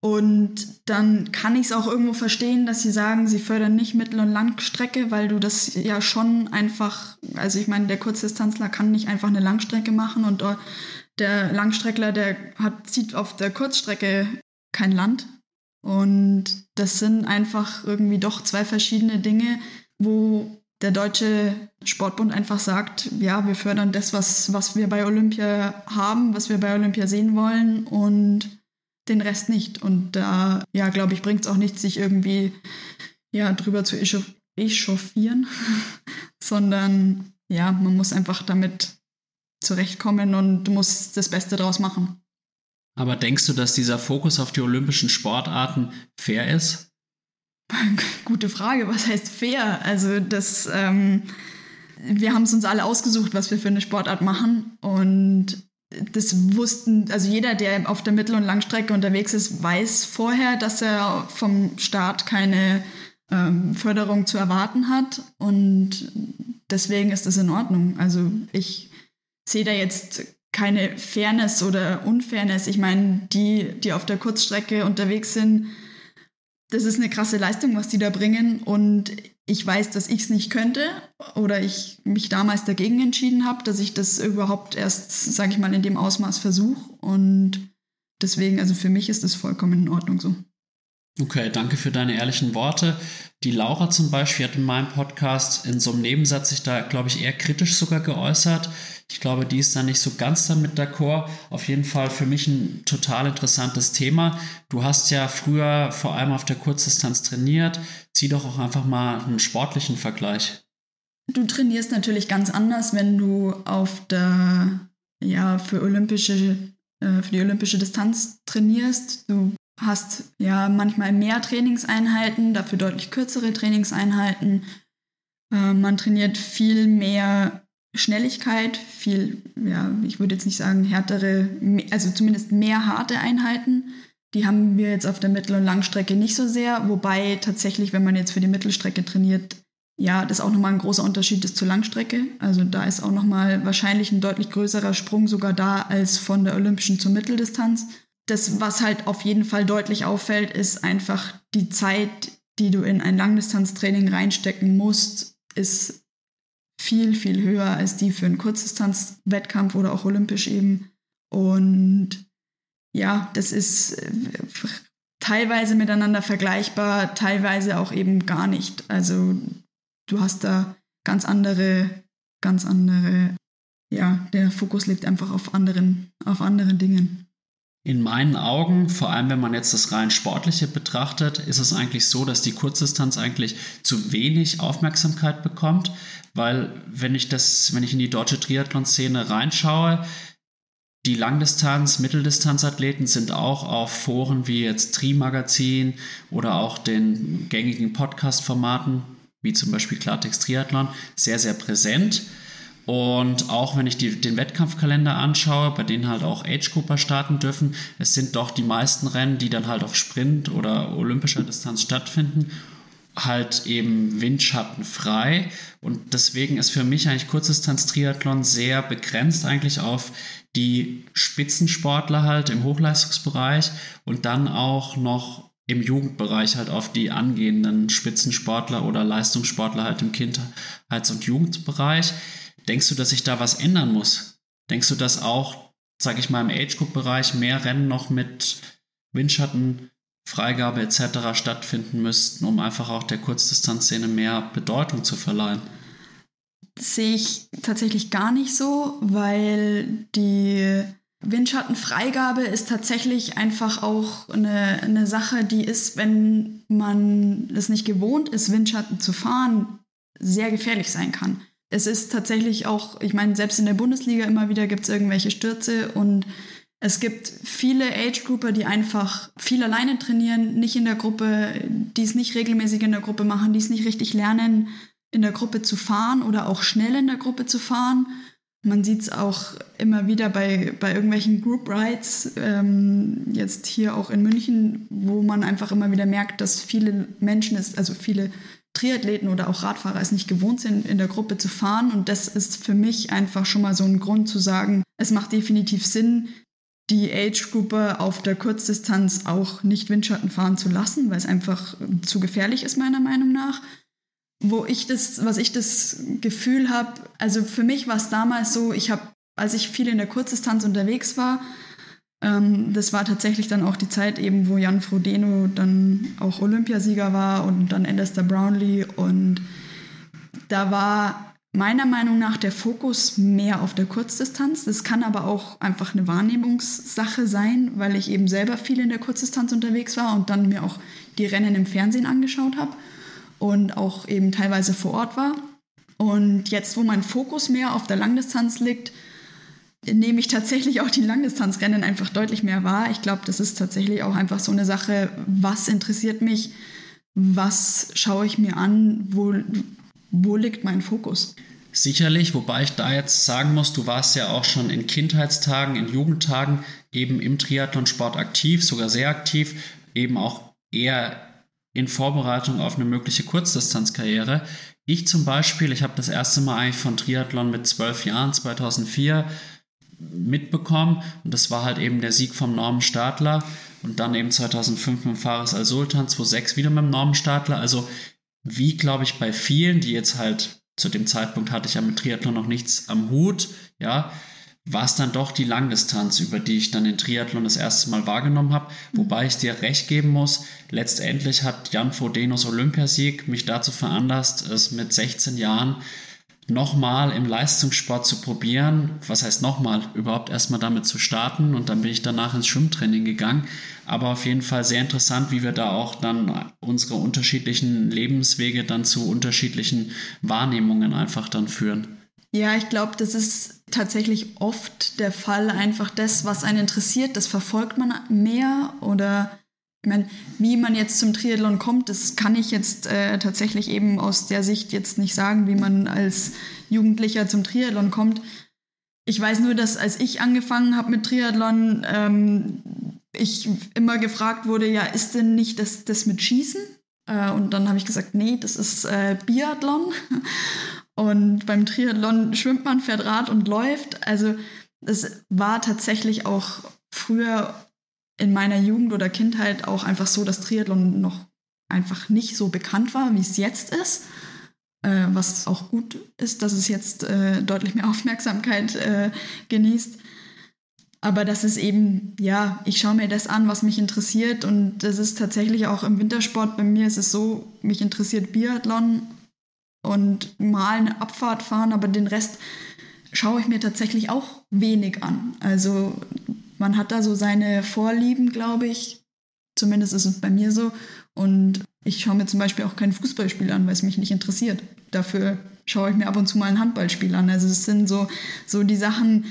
Und dann kann ich es auch irgendwo verstehen, dass sie sagen, sie fördern nicht Mittel- und Langstrecke, weil du das ja schon einfach, also ich meine, der Kurzdistanzler kann nicht einfach eine Langstrecke machen und der Langstreckler, der hat, zieht auf der Kurzstrecke kein Land. Und das sind einfach irgendwie doch zwei verschiedene Dinge, wo der Deutsche Sportbund einfach sagt, ja, wir fördern das, was, was wir bei Olympia haben, was wir bei Olympia sehen wollen und den Rest nicht. Und da, ja, glaube ich, bringt es auch nichts, sich irgendwie ja, drüber zu echauffieren, sondern ja, man muss einfach damit zurechtkommen und muss das Beste draus machen. Aber denkst du, dass dieser Fokus auf die olympischen Sportarten fair ist? Gute Frage, was heißt fair? Also das, ähm, wir haben es uns alle ausgesucht, was wir für eine Sportart machen und das wussten, also jeder, der auf der Mittel- und Langstrecke unterwegs ist, weiß vorher, dass er vom Staat keine ähm, Förderung zu erwarten hat. Und deswegen ist das in Ordnung. Also ich sehe da jetzt keine Fairness oder Unfairness. Ich meine, die, die auf der Kurzstrecke unterwegs sind, das ist eine krasse Leistung, was die da bringen. Und ich weiß, dass ich es nicht könnte oder ich mich damals dagegen entschieden habe, dass ich das überhaupt erst, sage ich mal, in dem Ausmaß versuche. Und deswegen, also für mich ist das vollkommen in Ordnung so. Okay, danke für deine ehrlichen Worte. Die Laura zum Beispiel hat in meinem Podcast in so einem Nebensatz sich da, glaube ich, eher kritisch sogar geäußert. Ich glaube, die ist da nicht so ganz damit d'accord. Auf jeden Fall für mich ein total interessantes Thema. Du hast ja früher vor allem auf der Kurzdistanz trainiert. Zieh doch auch einfach mal einen sportlichen Vergleich. Du trainierst natürlich ganz anders, wenn du auf der, ja, für olympische, äh, für die olympische Distanz trainierst. Du hast ja manchmal mehr Trainingseinheiten, dafür deutlich kürzere Trainingseinheiten. Äh, man trainiert viel mehr Schnelligkeit, viel, ja, ich würde jetzt nicht sagen härtere, also zumindest mehr harte Einheiten. Die haben wir jetzt auf der Mittel- und Langstrecke nicht so sehr, wobei tatsächlich, wenn man jetzt für die Mittelstrecke trainiert, ja, das auch nochmal ein großer Unterschied ist zur Langstrecke. Also da ist auch nochmal wahrscheinlich ein deutlich größerer Sprung sogar da als von der olympischen zur Mitteldistanz. Das, was halt auf jeden Fall deutlich auffällt, ist einfach die Zeit, die du in ein Langdistanztraining reinstecken musst, ist viel, viel höher als die für einen Kurzdistanzwettkampf oder auch olympisch eben. Und ja, das ist äh, teilweise miteinander vergleichbar, teilweise auch eben gar nicht. Also du hast da ganz andere, ganz andere, ja, der Fokus liegt einfach auf anderen, auf anderen Dingen. In meinen Augen, vor allem wenn man jetzt das rein sportliche betrachtet, ist es eigentlich so, dass die Kurzdistanz eigentlich zu wenig Aufmerksamkeit bekommt, weil wenn ich das, wenn ich in die deutsche Triathlon-Szene reinschaue, die Langdistanz-, Mitteldistanzathleten sind auch auf Foren wie jetzt Tri-Magazin oder auch den gängigen Podcast-Formaten, wie zum Beispiel Klartext Triathlon, sehr, sehr präsent. Und auch wenn ich die, den Wettkampfkalender anschaue, bei denen halt auch Age-Grupper starten dürfen, es sind doch die meisten Rennen, die dann halt auf Sprint oder olympischer Distanz stattfinden, halt eben windschattenfrei. Und deswegen ist für mich eigentlich Kurzdistanz-Triathlon sehr begrenzt eigentlich auf die Spitzensportler halt im Hochleistungsbereich und dann auch noch im Jugendbereich halt auf die angehenden Spitzensportler oder Leistungssportler halt im Kindheits- und Jugendbereich. Denkst du, dass sich da was ändern muss? Denkst du, dass auch, sage ich mal, im Age-Group-Bereich mehr Rennen noch mit Windschatten, Freigabe etc. stattfinden müssten, um einfach auch der Kurzdistanzszene mehr Bedeutung zu verleihen? Das sehe ich tatsächlich gar nicht so, weil die Windschattenfreigabe ist tatsächlich einfach auch eine, eine Sache, die ist, wenn man es nicht gewohnt ist, Windschatten zu fahren, sehr gefährlich sein kann es ist tatsächlich auch, ich meine, selbst in der Bundesliga immer wieder gibt es irgendwelche Stürze und es gibt viele Age-Grouper, die einfach viel alleine trainieren, nicht in der Gruppe, die es nicht regelmäßig in der Gruppe machen, die es nicht richtig lernen, in der Gruppe zu fahren oder auch schnell in der Gruppe zu fahren. Man sieht es auch immer wieder bei, bei irgendwelchen Group Rides, ähm, jetzt hier auch in München, wo man einfach immer wieder merkt, dass viele Menschen, ist, also viele Triathleten oder auch Radfahrer es nicht gewohnt sind, in der Gruppe zu fahren. Und das ist für mich einfach schon mal so ein Grund zu sagen, es macht definitiv Sinn, die Age-Gruppe auf der Kurzdistanz auch nicht Windschatten fahren zu lassen, weil es einfach zu gefährlich ist, meiner Meinung nach. Wo ich das, was ich das Gefühl habe, also für mich war es damals so, ich habe, als ich viel in der Kurzdistanz unterwegs war, ähm, das war tatsächlich dann auch die Zeit eben, wo Jan Frodeno dann auch Olympiasieger war und dann Alistair Brownlee und da war meiner Meinung nach der Fokus mehr auf der Kurzdistanz. Das kann aber auch einfach eine Wahrnehmungssache sein, weil ich eben selber viel in der Kurzdistanz unterwegs war und dann mir auch die Rennen im Fernsehen angeschaut habe und auch eben teilweise vor Ort war. Und jetzt, wo mein Fokus mehr auf der Langdistanz liegt, nehme ich tatsächlich auch die Langdistanzrennen einfach deutlich mehr wahr. Ich glaube, das ist tatsächlich auch einfach so eine Sache, was interessiert mich, was schaue ich mir an, wo, wo liegt mein Fokus. Sicherlich, wobei ich da jetzt sagen muss, du warst ja auch schon in Kindheitstagen, in Jugendtagen eben im Triathlonsport aktiv, sogar sehr aktiv, eben auch eher in Vorbereitung auf eine mögliche Kurzdistanzkarriere. Ich zum Beispiel, ich habe das erste Mal eigentlich von Triathlon mit zwölf Jahren, 2004, mitbekommen. Und das war halt eben der Sieg vom Norman Stadler und dann eben 2005 mit Fares Al-Sultan, 2006 wieder mit dem Norman Stadler. Also wie, glaube ich, bei vielen, die jetzt halt zu dem Zeitpunkt hatte ich ja mit Triathlon noch nichts am Hut, ja, war es dann doch die Langdistanz, über die ich dann den Triathlon das erste Mal wahrgenommen habe. Wobei ich dir recht geben muss, letztendlich hat Jan Fodenos Olympiasieg mich dazu veranlasst, es mit 16 Jahren nochmal im Leistungssport zu probieren. Was heißt nochmal? Überhaupt erstmal damit zu starten und dann bin ich danach ins Schwimmtraining gegangen. Aber auf jeden Fall sehr interessant, wie wir da auch dann unsere unterschiedlichen Lebenswege dann zu unterschiedlichen Wahrnehmungen einfach dann führen. Ja, ich glaube, das ist tatsächlich oft der Fall. Einfach das, was einen interessiert, das verfolgt man mehr oder ich meine, wie man jetzt zum Triathlon kommt, das kann ich jetzt äh, tatsächlich eben aus der Sicht jetzt nicht sagen, wie man als Jugendlicher zum Triathlon kommt. Ich weiß nur, dass als ich angefangen habe mit Triathlon, ähm, ich immer gefragt wurde, ja, ist denn nicht das, das mit Schießen? Äh, und dann habe ich gesagt, nee, das ist äh, Biathlon. Und beim Triathlon schwimmt man, fährt Rad und läuft. Also es war tatsächlich auch früher in meiner Jugend oder Kindheit auch einfach so, dass Triathlon noch einfach nicht so bekannt war, wie es jetzt ist. Äh, was auch gut ist, dass es jetzt äh, deutlich mehr Aufmerksamkeit äh, genießt. Aber das ist eben, ja, ich schaue mir das an, was mich interessiert. Und das ist tatsächlich auch im Wintersport bei mir ist es so, mich interessiert Biathlon und mal eine Abfahrt fahren, aber den Rest schaue ich mir tatsächlich auch wenig an. Also man hat da so seine Vorlieben, glaube ich. Zumindest ist es bei mir so. Und ich schaue mir zum Beispiel auch kein Fußballspiel an, weil es mich nicht interessiert. Dafür schaue ich mir ab und zu mal ein Handballspiel an. Also es sind so, so die Sachen,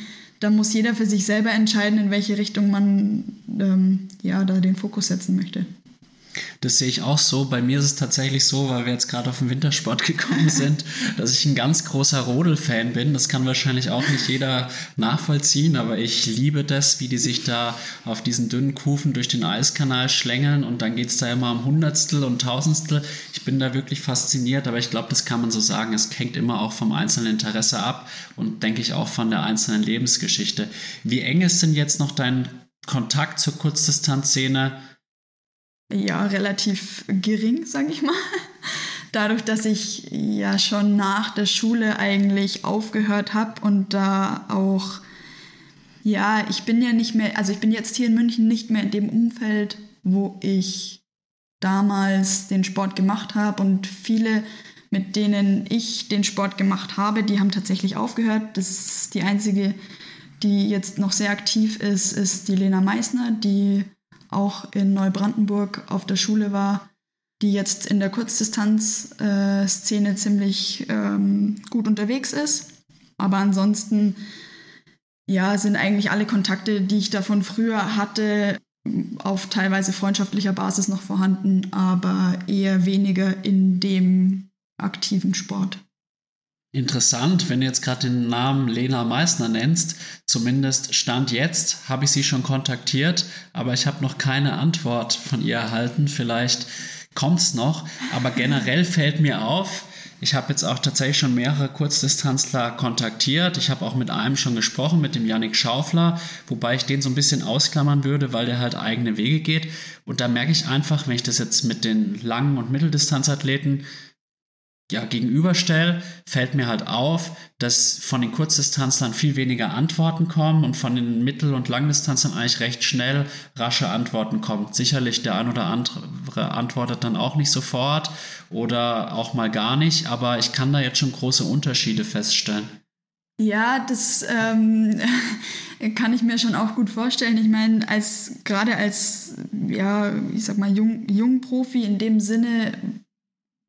da muss jeder für sich selber entscheiden, in welche Richtung man ähm, ja, da den Fokus setzen möchte. Das sehe ich auch so. Bei mir ist es tatsächlich so, weil wir jetzt gerade auf den Wintersport gekommen sind, dass ich ein ganz großer Rodel-Fan bin. Das kann wahrscheinlich auch nicht jeder nachvollziehen, aber ich liebe das, wie die sich da auf diesen dünnen Kufen durch den Eiskanal schlängeln und dann geht es da immer um Hundertstel und Tausendstel. Ich bin da wirklich fasziniert, aber ich glaube, das kann man so sagen. Es hängt immer auch vom einzelnen Interesse ab und denke ich auch von der einzelnen Lebensgeschichte. Wie eng ist denn jetzt noch dein Kontakt zur Kurzdistanzszene? Ja, relativ gering, sage ich mal. Dadurch, dass ich ja schon nach der Schule eigentlich aufgehört habe und da auch, ja, ich bin ja nicht mehr, also ich bin jetzt hier in München nicht mehr in dem Umfeld, wo ich damals den Sport gemacht habe und viele, mit denen ich den Sport gemacht habe, die haben tatsächlich aufgehört. Das die einzige, die jetzt noch sehr aktiv ist, ist die Lena Meissner, die auch in Neubrandenburg auf der Schule war, die jetzt in der Kurzdistanz-Szene äh, ziemlich ähm, gut unterwegs ist. Aber ansonsten ja, sind eigentlich alle Kontakte, die ich davon früher hatte, auf teilweise freundschaftlicher Basis noch vorhanden, aber eher weniger in dem aktiven Sport. Interessant, wenn du jetzt gerade den Namen Lena Meissner nennst. Zumindest Stand jetzt habe ich sie schon kontaktiert, aber ich habe noch keine Antwort von ihr erhalten. Vielleicht kommt es noch. Aber generell fällt mir auf, ich habe jetzt auch tatsächlich schon mehrere Kurzdistanzler kontaktiert. Ich habe auch mit einem schon gesprochen, mit dem Yannick Schaufler, wobei ich den so ein bisschen ausklammern würde, weil der halt eigene Wege geht. Und da merke ich einfach, wenn ich das jetzt mit den langen und Mitteldistanzathleten ja, gegenüberstelle, fällt mir halt auf, dass von den Kurzdistanzlern viel weniger Antworten kommen und von den Mittel- und Langdistanzlern eigentlich recht schnell rasche Antworten kommen. Sicherlich der ein oder andere antwortet dann auch nicht sofort oder auch mal gar nicht, aber ich kann da jetzt schon große Unterschiede feststellen. Ja, das ähm, kann ich mir schon auch gut vorstellen. Ich meine, als gerade als ja, ich sag mal Jung, Jungprofi in dem Sinne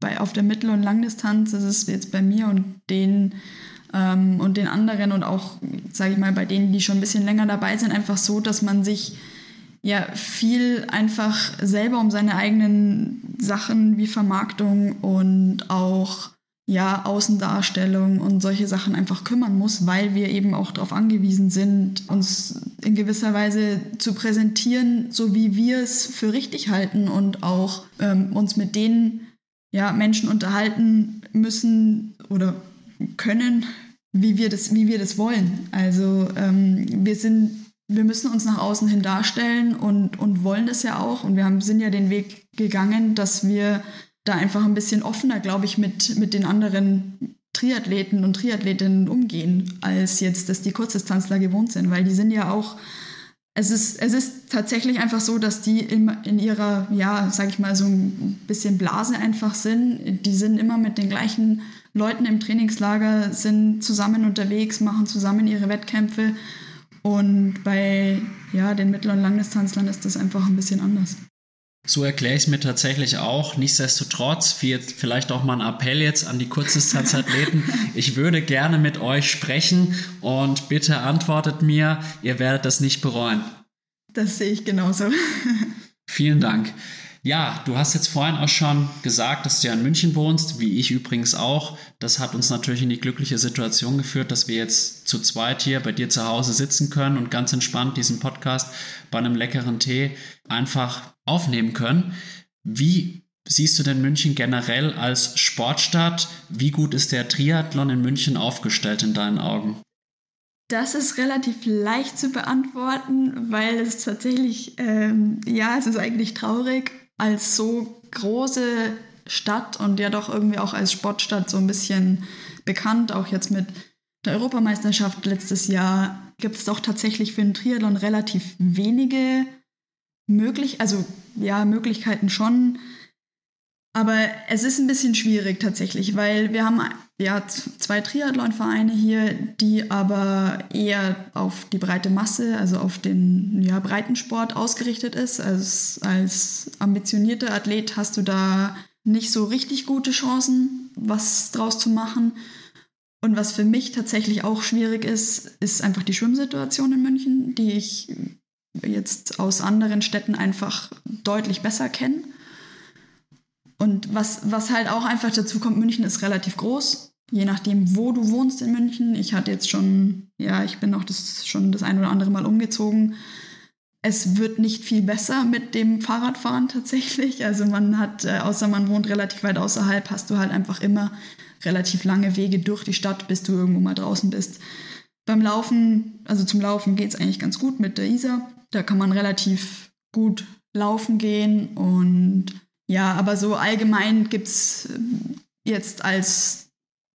bei, auf der Mittel- und Langdistanz ist es jetzt bei mir und den ähm, und den anderen und auch, sage ich mal, bei denen, die schon ein bisschen länger dabei sind, einfach so, dass man sich ja viel einfach selber um seine eigenen Sachen wie Vermarktung und auch ja, Außendarstellung und solche Sachen einfach kümmern muss, weil wir eben auch darauf angewiesen sind, uns in gewisser Weise zu präsentieren, so wie wir es für richtig halten und auch ähm, uns mit denen ja, Menschen unterhalten müssen oder können, wie wir das, wie wir das wollen. Also ähm, wir sind, wir müssen uns nach außen hin darstellen und, und wollen das ja auch. Und wir haben, sind ja den Weg gegangen, dass wir da einfach ein bisschen offener, glaube ich, mit, mit den anderen Triathleten und Triathletinnen umgehen, als jetzt das die Kurzdistanzler gewohnt sind, weil die sind ja auch es ist, es ist tatsächlich einfach so, dass die in, in ihrer, ja, sag ich mal, so ein bisschen Blase einfach sind. Die sind immer mit den gleichen Leuten im Trainingslager, sind zusammen unterwegs, machen zusammen ihre Wettkämpfe. Und bei ja, den Mittel- und Langdistanzlern ist das einfach ein bisschen anders. So erkläre ich es mir tatsächlich auch. Nichtsdestotrotz, vielleicht auch mal ein Appell jetzt an die Kurzdistanzathleten. ich würde gerne mit euch sprechen und bitte antwortet mir, ihr werdet das nicht bereuen. Das sehe ich genauso. Vielen Dank. Ja, du hast jetzt vorhin auch schon gesagt, dass du ja in München wohnst, wie ich übrigens auch. Das hat uns natürlich in die glückliche Situation geführt, dass wir jetzt zu zweit hier bei dir zu Hause sitzen können und ganz entspannt diesen Podcast bei einem leckeren Tee einfach aufnehmen können. Wie siehst du denn München generell als Sportstadt? Wie gut ist der Triathlon in München aufgestellt in deinen Augen? Das ist relativ leicht zu beantworten, weil es tatsächlich, ähm, ja, es ist eigentlich traurig, als so große Stadt und ja doch irgendwie auch als Sportstadt so ein bisschen bekannt, auch jetzt mit der Europameisterschaft letztes Jahr, gibt es doch tatsächlich für den Triathlon relativ wenige möglich, also ja, Möglichkeiten schon. Aber es ist ein bisschen schwierig tatsächlich, weil wir haben ja zwei Triathlon-Vereine hier, die aber eher auf die breite Masse, also auf den ja, Breitensport ausgerichtet ist. Als, als ambitionierter Athlet hast du da nicht so richtig gute Chancen, was draus zu machen. Und was für mich tatsächlich auch schwierig ist, ist einfach die Schwimmsituation in München, die ich jetzt aus anderen Städten einfach deutlich besser kenne. Und was, was halt auch einfach dazu kommt, München ist relativ groß, je nachdem, wo du wohnst in München. Ich hatte jetzt schon, ja, ich bin auch das, schon das ein oder andere Mal umgezogen. Es wird nicht viel besser mit dem Fahrradfahren tatsächlich. Also man hat, äh, außer man wohnt relativ weit außerhalb, hast du halt einfach immer relativ lange Wege durch die Stadt, bis du irgendwo mal draußen bist. Beim Laufen, also zum Laufen geht es eigentlich ganz gut mit der Isar. Da kann man relativ gut laufen gehen und ja, aber so allgemein gibt es ähm, jetzt als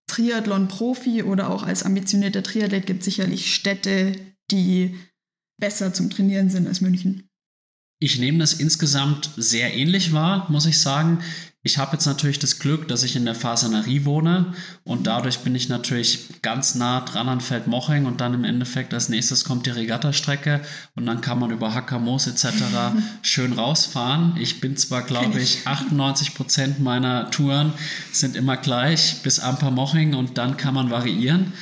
Triathlon-Profi oder auch als ambitionierter Triathlet gibt es sicherlich Städte, die besser zum Trainieren sind als München. Ich nehme das insgesamt sehr ähnlich wahr, muss ich sagen. Ich habe jetzt natürlich das Glück, dass ich in der Fasanerie wohne und dadurch bin ich natürlich ganz nah dran an Feldmoching und dann im Endeffekt als nächstes kommt die Regattastrecke und dann kann man über Hackermoos etc. schön rausfahren. Ich bin zwar, glaube ich, 98 Prozent meiner Touren sind immer gleich bis Ampermoching und dann kann man variieren.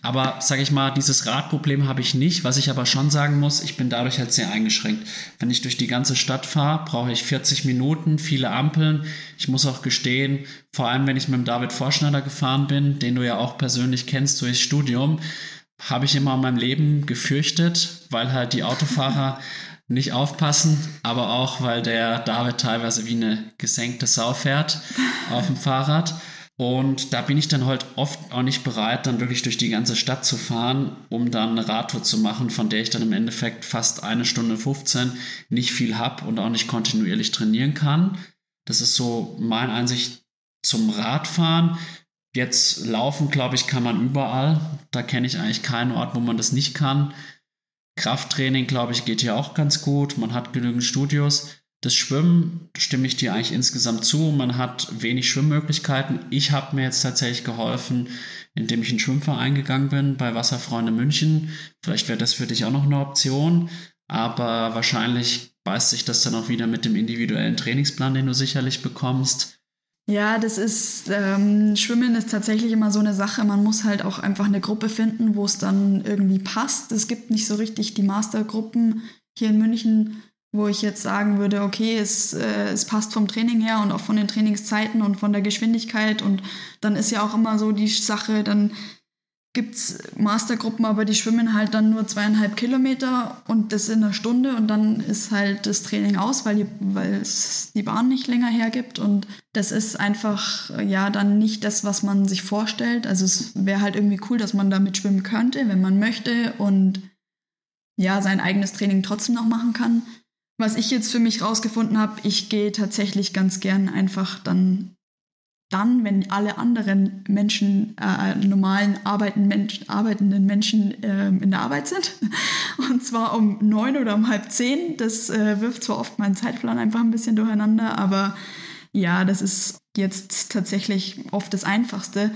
Aber sage ich mal, dieses Radproblem habe ich nicht. Was ich aber schon sagen muss, ich bin dadurch halt sehr eingeschränkt. Wenn ich durch die ganze Stadt fahre, brauche ich 40 Minuten, viele Ampeln. Ich muss auch gestehen, vor allem wenn ich mit dem David Vorschneider gefahren bin, den du ja auch persönlich kennst durchs Studium, habe ich immer in meinem Leben gefürchtet, weil halt die Autofahrer nicht aufpassen, aber auch, weil der David teilweise wie eine gesenkte Sau fährt auf dem Fahrrad. Und da bin ich dann halt oft auch nicht bereit, dann wirklich durch die ganze Stadt zu fahren, um dann eine Radtour zu machen, von der ich dann im Endeffekt fast eine Stunde 15 nicht viel habe und auch nicht kontinuierlich trainieren kann. Das ist so meine Einsicht zum Radfahren. Jetzt laufen, glaube ich, kann man überall. Da kenne ich eigentlich keinen Ort, wo man das nicht kann. Krafttraining, glaube ich, geht hier auch ganz gut. Man hat genügend Studios. Das Schwimmen stimme ich dir eigentlich insgesamt zu. Man hat wenig Schwimmmöglichkeiten. Ich habe mir jetzt tatsächlich geholfen, indem ich in Schwimmverein gegangen bin bei Wasserfreunde München. Vielleicht wäre das für dich auch noch eine Option. Aber wahrscheinlich beißt sich das dann auch wieder mit dem individuellen Trainingsplan, den du sicherlich bekommst. Ja, das ist, ähm, Schwimmen ist tatsächlich immer so eine Sache. Man muss halt auch einfach eine Gruppe finden, wo es dann irgendwie passt. Es gibt nicht so richtig die Mastergruppen hier in München wo ich jetzt sagen würde, okay, es, äh, es passt vom Training her und auch von den Trainingszeiten und von der Geschwindigkeit. Und dann ist ja auch immer so die Sache, dann gibt es Mastergruppen, aber die schwimmen halt dann nur zweieinhalb Kilometer und das in einer Stunde und dann ist halt das Training aus, weil, weil es die Bahn nicht länger hergibt und das ist einfach ja dann nicht das, was man sich vorstellt. Also es wäre halt irgendwie cool, dass man damit schwimmen könnte, wenn man möchte und ja, sein eigenes Training trotzdem noch machen kann. Was ich jetzt für mich rausgefunden habe, ich gehe tatsächlich ganz gern einfach dann, dann wenn alle anderen Menschen, äh, normalen arbeiten, Mensch, arbeitenden Menschen äh, in der Arbeit sind. Und zwar um neun oder um halb zehn. Das äh, wirft zwar oft meinen Zeitplan einfach ein bisschen durcheinander, aber ja, das ist jetzt tatsächlich oft das Einfachste.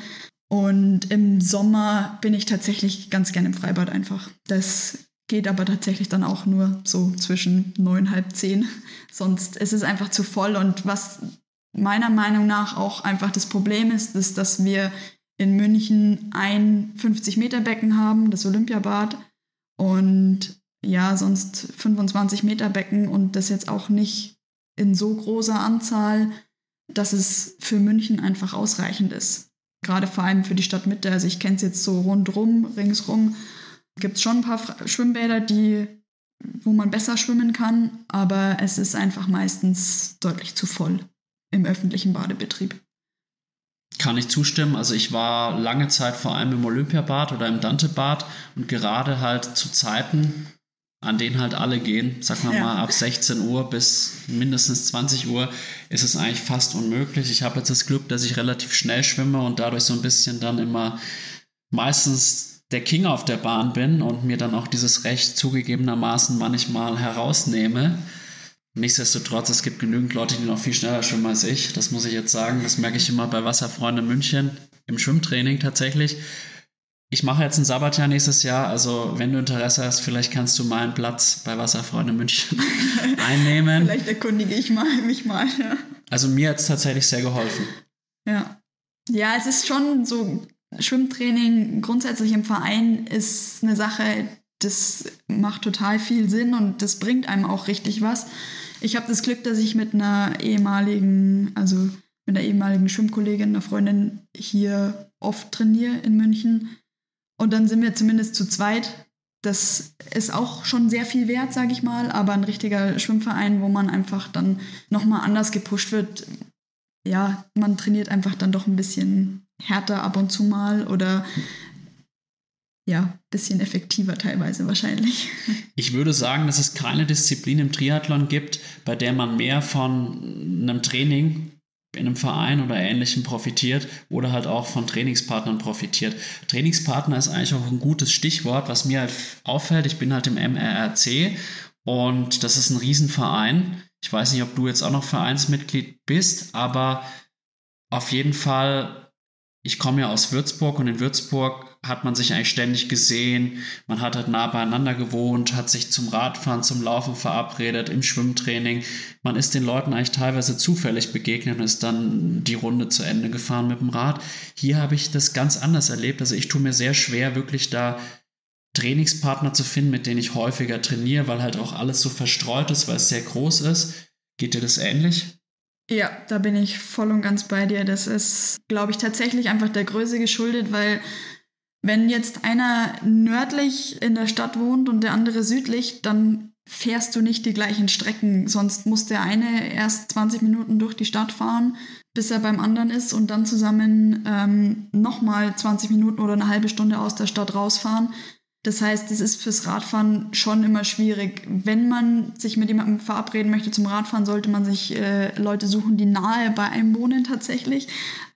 Und im Sommer bin ich tatsächlich ganz gern im Freibad einfach. Das geht aber tatsächlich dann auch nur so zwischen neun, halb zehn. Sonst ist es einfach zu voll. Und was meiner Meinung nach auch einfach das Problem ist, ist, dass wir in München ein 50-Meter-Becken haben, das Olympiabad. Und ja, sonst 25 Meter Becken und das jetzt auch nicht in so großer Anzahl, dass es für München einfach ausreichend ist. Gerade vor allem für die Stadtmitte. Also ich kenne es jetzt so rundrum, ringsrum gibt es schon ein paar Schwimmbäder, die, wo man besser schwimmen kann, aber es ist einfach meistens deutlich zu voll im öffentlichen Badebetrieb. Kann ich zustimmen. Also ich war lange Zeit vor allem im Olympiabad oder im Dantebad und gerade halt zu Zeiten, an denen halt alle gehen, sag mal ja. mal ab 16 Uhr bis mindestens 20 Uhr, ist es eigentlich fast unmöglich. Ich habe jetzt das Glück, dass ich relativ schnell schwimme und dadurch so ein bisschen dann immer meistens der King auf der Bahn bin und mir dann auch dieses Recht zugegebenermaßen manchmal herausnehme. Nichtsdestotrotz, es gibt genügend Leute, die noch viel schneller schwimmen als ich. Das muss ich jetzt sagen. Das merke ich immer bei Wasserfreunde München im Schwimmtraining tatsächlich. Ich mache jetzt ein Sabbatjahr nächstes Jahr, also wenn du Interesse hast, vielleicht kannst du meinen Platz bei Wasserfreunde München einnehmen. vielleicht erkundige ich mal, mich mal. Ja. Also mir hat es tatsächlich sehr geholfen. Ja. Ja, es ist schon so Schwimmtraining grundsätzlich im Verein ist eine Sache, das macht total viel Sinn und das bringt einem auch richtig was. Ich habe das Glück, dass ich mit einer ehemaligen, also mit einer ehemaligen Schwimmkollegin, einer Freundin hier oft trainiere in München. Und dann sind wir zumindest zu zweit. Das ist auch schon sehr viel wert, sage ich mal, aber ein richtiger Schwimmverein, wo man einfach dann nochmal anders gepusht wird. Ja, man trainiert einfach dann doch ein bisschen härter ab und zu mal oder ja, bisschen effektiver teilweise wahrscheinlich. Ich würde sagen, dass es keine Disziplin im Triathlon gibt, bei der man mehr von einem Training in einem Verein oder ähnlichem profitiert oder halt auch von Trainingspartnern profitiert. Trainingspartner ist eigentlich auch ein gutes Stichwort, was mir halt auffällt. Ich bin halt im MRRC und das ist ein Riesenverein. Ich weiß nicht, ob du jetzt auch noch Vereinsmitglied bist, aber auf jeden Fall ich komme ja aus Würzburg und in Würzburg hat man sich eigentlich ständig gesehen. Man hat halt nah beieinander gewohnt, hat sich zum Radfahren, zum Laufen verabredet, im Schwimmtraining. Man ist den Leuten eigentlich teilweise zufällig begegnet und ist dann die Runde zu Ende gefahren mit dem Rad. Hier habe ich das ganz anders erlebt. Also ich tue mir sehr schwer, wirklich da Trainingspartner zu finden, mit denen ich häufiger trainiere, weil halt auch alles so verstreut ist, weil es sehr groß ist. Geht dir das ähnlich? Ja, da bin ich voll und ganz bei dir. Das ist, glaube ich, tatsächlich einfach der Größe geschuldet, weil Wenn jetzt einer nördlich in der Stadt wohnt und der andere südlich, dann fährst du nicht die gleichen Strecken. Sonst muss der eine erst 20 Minuten durch die Stadt fahren, bis er beim anderen ist und dann zusammen ähm, nochmal 20 Minuten oder eine halbe Stunde aus der Stadt rausfahren. Das heißt, es ist fürs Radfahren schon immer schwierig. Wenn man sich mit jemandem verabreden möchte zum Radfahren, sollte man sich äh, Leute suchen, die nahe bei einem wohnen tatsächlich.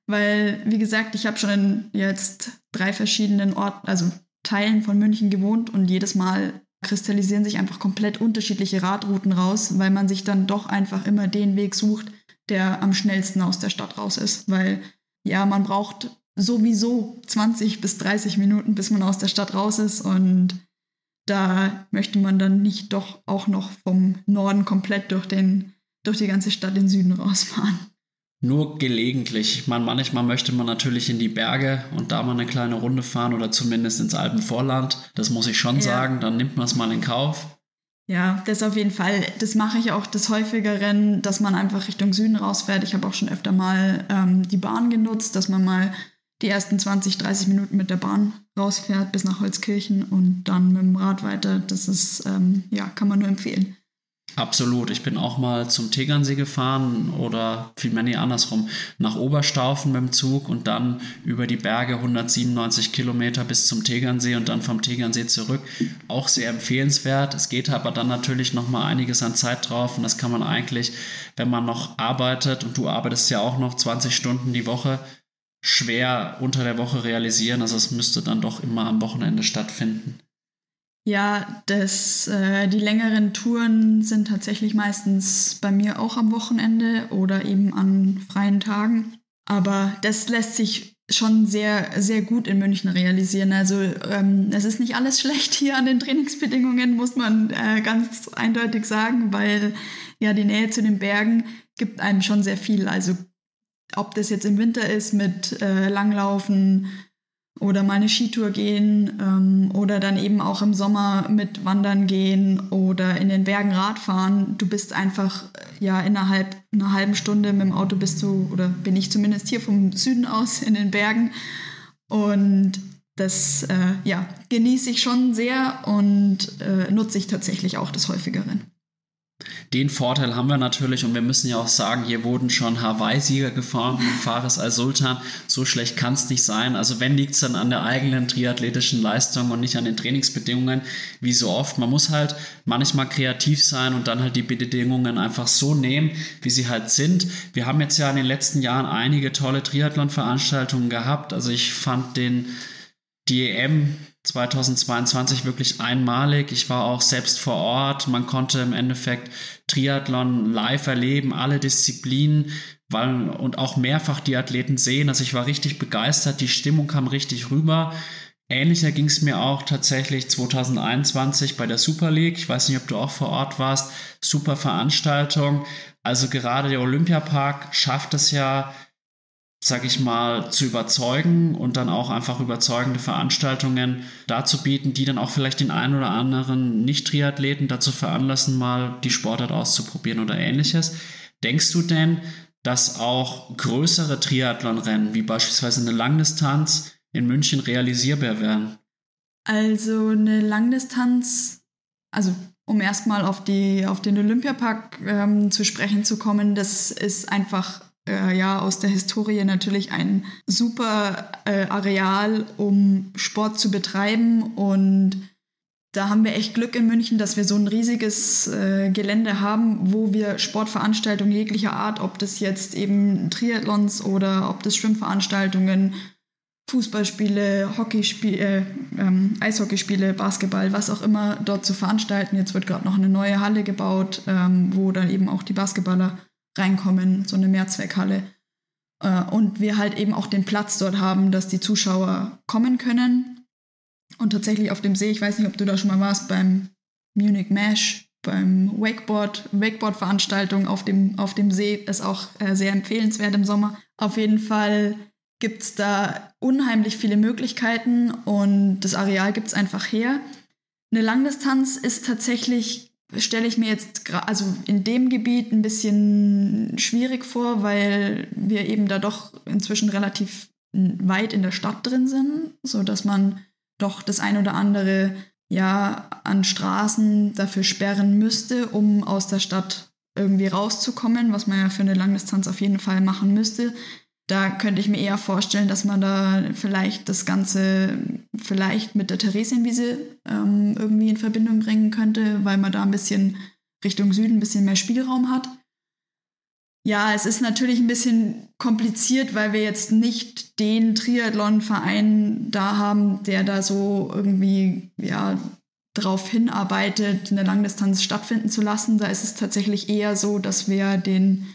Weil, wie gesagt, ich habe schon in jetzt drei verschiedenen Orten, also Teilen von München gewohnt und jedes Mal kristallisieren sich einfach komplett unterschiedliche Radrouten raus, weil man sich dann doch einfach immer den Weg sucht, der am schnellsten aus der Stadt raus ist. Weil ja, man braucht sowieso 20 bis 30 Minuten, bis man aus der Stadt raus ist und da möchte man dann nicht doch auch noch vom Norden komplett durch, den, durch die ganze Stadt in den Süden rausfahren. Nur gelegentlich. Ich meine, manchmal möchte man natürlich in die Berge und da mal eine kleine Runde fahren oder zumindest ins Alpenvorland. Das muss ich schon ja. sagen. Dann nimmt man es mal in Kauf. Ja, das auf jeden Fall. Das mache ich auch des häufigeren, dass man einfach Richtung Süden rausfährt. Ich habe auch schon öfter mal ähm, die Bahn genutzt, dass man mal die ersten 20, 30 Minuten mit der Bahn rausfährt bis nach Holzkirchen und dann mit dem Rad weiter. Das ist, ähm, ja, kann man nur empfehlen. Absolut. Ich bin auch mal zum Tegernsee gefahren oder vielmehr nee, andersrum, nach Oberstaufen mit dem Zug und dann über die Berge 197 Kilometer bis zum Tegernsee und dann vom Tegernsee zurück. Auch sehr empfehlenswert. Es geht aber dann natürlich noch mal einiges an Zeit drauf und das kann man eigentlich, wenn man noch arbeitet und du arbeitest ja auch noch 20 Stunden die Woche, schwer unter der Woche realisieren. Also es müsste dann doch immer am Wochenende stattfinden. Ja, das, äh, die längeren Touren sind tatsächlich meistens bei mir auch am Wochenende oder eben an freien Tagen. Aber das lässt sich schon sehr, sehr gut in München realisieren. Also ähm, es ist nicht alles schlecht hier an den Trainingsbedingungen, muss man äh, ganz eindeutig sagen, weil ja die Nähe zu den Bergen gibt einem schon sehr viel. Also ob das jetzt im Winter ist mit äh, Langlaufen, oder mal eine Skitour gehen ähm, oder dann eben auch im Sommer mit Wandern gehen oder in den Bergen Radfahren. Du bist einfach ja innerhalb einer halben Stunde mit dem Auto bist du oder bin ich zumindest hier vom Süden aus in den Bergen und das äh, ja, genieße ich schon sehr und äh, nutze ich tatsächlich auch des Häufigeren. Den Vorteil haben wir natürlich und wir müssen ja auch sagen, hier wurden schon Hawaii-Sieger gefahren mit Fares al-Sultan. So schlecht kann es nicht sein. Also wenn liegt es dann an der eigenen triathletischen Leistung und nicht an den Trainingsbedingungen, wie so oft. Man muss halt manchmal kreativ sein und dann halt die Bedingungen einfach so nehmen, wie sie halt sind. Wir haben jetzt ja in den letzten Jahren einige tolle Triathlon-Veranstaltungen gehabt. Also ich fand den die EM 2022 wirklich einmalig. Ich war auch selbst vor Ort. Man konnte im Endeffekt Triathlon live erleben, alle Disziplinen weil, und auch mehrfach die Athleten sehen. Also ich war richtig begeistert. Die Stimmung kam richtig rüber. Ähnlicher ging es mir auch tatsächlich 2021 bei der Super League. Ich weiß nicht, ob du auch vor Ort warst. Super Veranstaltung. Also gerade der Olympiapark schafft es ja, sag ich mal, zu überzeugen und dann auch einfach überzeugende Veranstaltungen dazu bieten, die dann auch vielleicht den einen oder anderen Nicht-Triathleten dazu veranlassen, mal die Sportart auszuprobieren oder ähnliches. Denkst du denn, dass auch größere Triathlon-Rennen, wie beispielsweise eine Langdistanz, in München realisierbar wären? Also eine Langdistanz, also um erstmal auf, auf den Olympiapark ähm, zu sprechen zu kommen, das ist einfach äh, ja aus der Historie natürlich ein super äh, Areal, um Sport zu betreiben. Und da haben wir echt Glück in München, dass wir so ein riesiges äh, Gelände haben, wo wir Sportveranstaltungen jeglicher Art, ob das jetzt eben Triathlons oder ob das Schwimmveranstaltungen, Fußballspiele, Hockeyspiele, äh, ähm, Eishockeyspiele, Basketball, was auch immer dort zu veranstalten. Jetzt wird gerade noch eine neue Halle gebaut, ähm, wo dann eben auch die Basketballer reinkommen, so eine Mehrzweckhalle. Äh, und wir halt eben auch den Platz dort haben, dass die Zuschauer kommen können. Und tatsächlich auf dem See, ich weiß nicht, ob du da schon mal warst, beim Munich Mesh, beim Wakeboard, Wakeboard-Veranstaltung auf dem, auf dem See ist auch äh, sehr empfehlenswert im Sommer. Auf jeden Fall gibt es da unheimlich viele Möglichkeiten und das Areal gibt es einfach her. Eine Langdistanz ist tatsächlich stelle ich mir jetzt also in dem Gebiet ein bisschen schwierig vor, weil wir eben da doch inzwischen relativ weit in der Stadt drin sind, sodass man doch das ein oder andere ja an Straßen dafür sperren müsste, um aus der Stadt irgendwie rauszukommen, was man ja für eine Langdistanz auf jeden Fall machen müsste. Da könnte ich mir eher vorstellen, dass man da vielleicht das Ganze vielleicht mit der Theresienwiese ähm, irgendwie in Verbindung bringen könnte, weil man da ein bisschen Richtung Süden ein bisschen mehr Spielraum hat. Ja, es ist natürlich ein bisschen kompliziert, weil wir jetzt nicht den Triathlon-Verein da haben, der da so irgendwie ja, darauf hinarbeitet, eine Langdistanz stattfinden zu lassen. Da ist es tatsächlich eher so, dass wir den,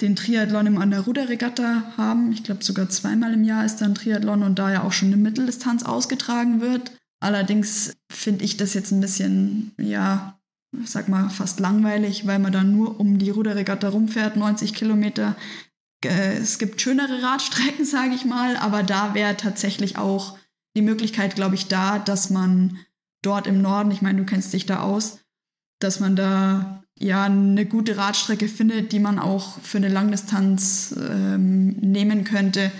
den Triathlon im an der Ruderregatta haben. Ich glaube, sogar zweimal im Jahr ist da ein Triathlon und da ja auch schon eine Mitteldistanz ausgetragen wird. Allerdings finde ich das jetzt ein bisschen, ja, ich sag mal, fast langweilig, weil man dann nur um die Ruderregatta rumfährt, 90 Kilometer. Äh, es gibt schönere Radstrecken, sage ich mal, aber da wäre tatsächlich auch die Möglichkeit, glaube ich, da, dass man dort im Norden, ich meine, du kennst dich da aus, dass man da ja eine gute Radstrecke findet, die man auch für eine Langdistanz ähm, nehmen könnte.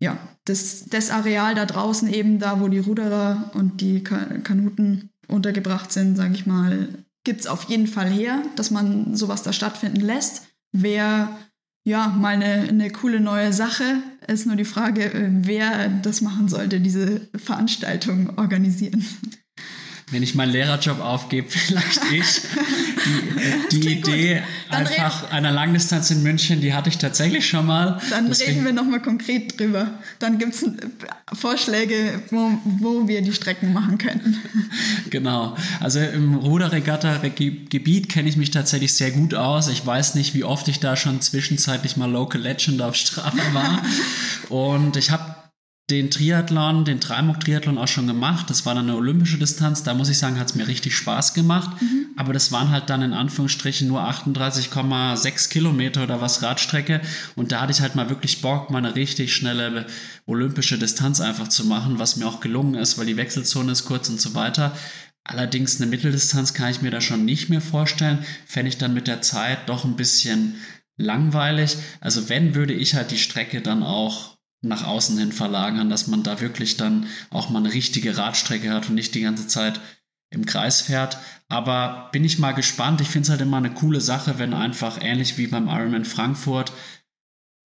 Ja, das, das Areal da draußen eben, da wo die Ruderer und die Kanuten untergebracht sind, sage ich mal, gibt es auf jeden Fall her, dass man sowas da stattfinden lässt. Wäre ja mal eine, eine coole neue Sache. Ist nur die Frage, äh, wer das machen sollte, diese Veranstaltung organisieren. Wenn ich meinen Lehrerjob aufgebe, vielleicht ich. Die, die Idee einfach einer Langdistanz in München, die hatte ich tatsächlich schon mal. Dann Deswegen, reden wir nochmal konkret drüber. Dann gibt es äh, Vorschläge, wo, wo wir die Strecken machen könnten. Genau. Also im Ruderregatta-Gebiet kenne ich mich tatsächlich sehr gut aus. Ich weiß nicht, wie oft ich da schon zwischenzeitlich mal Local Legend auf Strafe war. Und ich habe den Triathlon, den Dreimog-Triathlon auch schon gemacht. Das war dann eine olympische Distanz. Da muss ich sagen, hat es mir richtig Spaß gemacht. Mhm. Aber das waren halt dann in Anführungsstrichen nur 38,6 Kilometer oder was Radstrecke. Und da hatte ich halt mal wirklich Bock, mal eine richtig schnelle olympische Distanz einfach zu machen, was mir auch gelungen ist, weil die Wechselzone ist kurz und so weiter. Allerdings eine Mitteldistanz kann ich mir da schon nicht mehr vorstellen. Fände ich dann mit der Zeit doch ein bisschen langweilig. Also wenn, würde ich halt die Strecke dann auch nach außen hin verlagern, dass man da wirklich dann auch mal eine richtige Radstrecke hat und nicht die ganze Zeit im Kreis fährt. Aber bin ich mal gespannt. Ich finde es halt immer eine coole Sache, wenn einfach ähnlich wie beim Ironman Frankfurt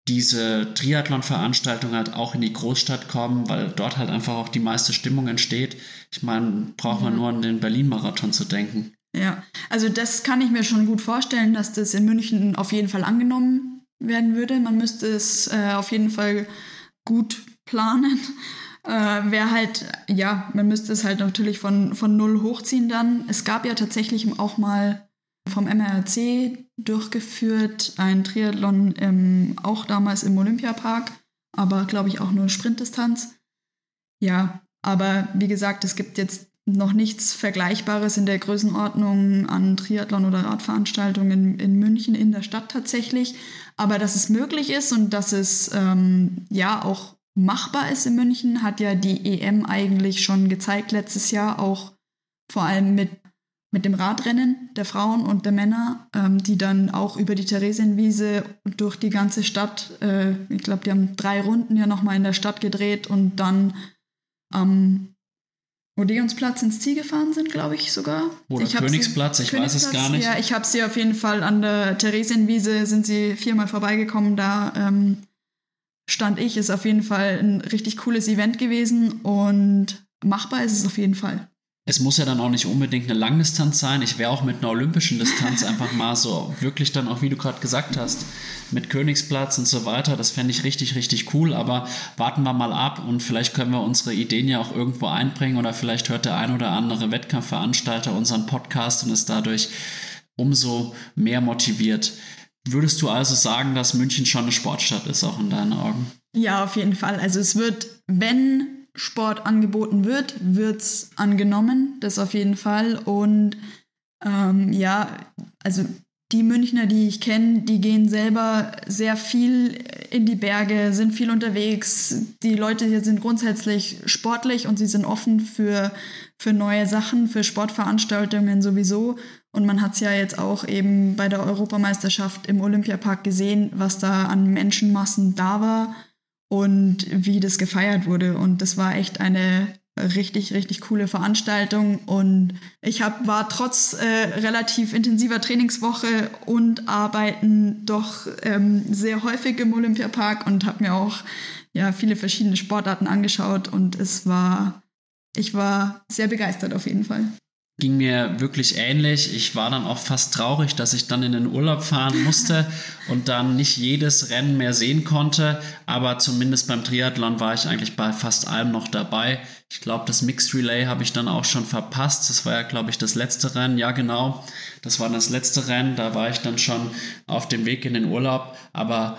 diese Triathlon-Veranstaltungen halt auch in die Großstadt kommen, weil dort halt einfach auch die meiste Stimmung entsteht. Ich meine, braucht man nur an den Berlin-Marathon zu denken. Ja, also das kann ich mir schon gut vorstellen, dass das in München auf jeden Fall angenommen werden würde. Man müsste es äh, auf jeden Fall gut planen. Äh, Wäre halt, ja, man müsste es halt natürlich von, von null hochziehen dann. Es gab ja tatsächlich auch mal vom MRC durchgeführt ein Triathlon im, auch damals im Olympiapark, aber glaube ich auch nur Sprintdistanz. Ja, aber wie gesagt, es gibt jetzt noch nichts Vergleichbares in der Größenordnung an Triathlon oder Radveranstaltungen in, in München in der Stadt tatsächlich. Aber dass es möglich ist und dass es ähm, ja auch machbar ist in München, hat ja die EM eigentlich schon gezeigt letztes Jahr, auch vor allem mit, mit dem Radrennen der Frauen und der Männer, ähm, die dann auch über die Theresienwiese durch die ganze Stadt, äh, ich glaube, die haben drei Runden ja nochmal in der Stadt gedreht und dann am Odeonsplatz ins Ziel gefahren sind, glaube ich sogar. Oder ich Königsplatz, sie, ich Königsplatz, weiß es gar nicht. Ja, ich habe sie auf jeden Fall an der Theresienwiese, sind sie viermal vorbeigekommen. Da ähm, stand ich, ist auf jeden Fall ein richtig cooles Event gewesen und machbar ist es auf jeden Fall es muss ja dann auch nicht unbedingt eine Langdistanz sein. Ich wäre auch mit einer olympischen Distanz einfach mal so wirklich dann auch, wie du gerade gesagt hast, mit Königsplatz und so weiter. Das fände ich richtig, richtig cool. Aber warten wir mal ab und vielleicht können wir unsere Ideen ja auch irgendwo einbringen oder vielleicht hört der ein oder andere Wettkampfveranstalter unseren Podcast und ist dadurch umso mehr motiviert. Würdest du also sagen, dass München schon eine Sportstadt ist, auch in deinen Augen? Ja, auf jeden Fall. Also es wird, wenn Sport angeboten wird, wird es angenommen, das auf jeden Fall. Und ähm, ja, also die Münchner, die ich kenne, die gehen selber sehr viel in die Berge, sind viel unterwegs. Die Leute hier sind grundsätzlich sportlich und sie sind offen für, für neue Sachen, für Sportveranstaltungen sowieso. Und man hat es ja jetzt auch eben bei der Europameisterschaft im Olympiapark gesehen, was da an Menschenmassen da war. Und wie das gefeiert wurde. Und das war echt eine richtig, richtig coole Veranstaltung. Und ich hab, war trotz äh, relativ intensiver Trainingswoche und Arbeiten doch ähm, sehr häufig im Olympiapark und habe mir auch ja, viele verschiedene Sportarten angeschaut. Und es war, ich war sehr begeistert auf jeden Fall ging mir wirklich ähnlich. Ich war dann auch fast traurig, dass ich dann in den Urlaub fahren musste und dann nicht jedes Rennen mehr sehen konnte. Aber zumindest beim Triathlon war ich eigentlich bei fast allem noch dabei. Ich glaube, das Mixed Relay habe ich dann auch schon verpasst. Das war ja, glaube ich, das letzte Rennen. Ja, genau. Das war das letzte Rennen. Da war ich dann schon auf dem Weg in den Urlaub. Aber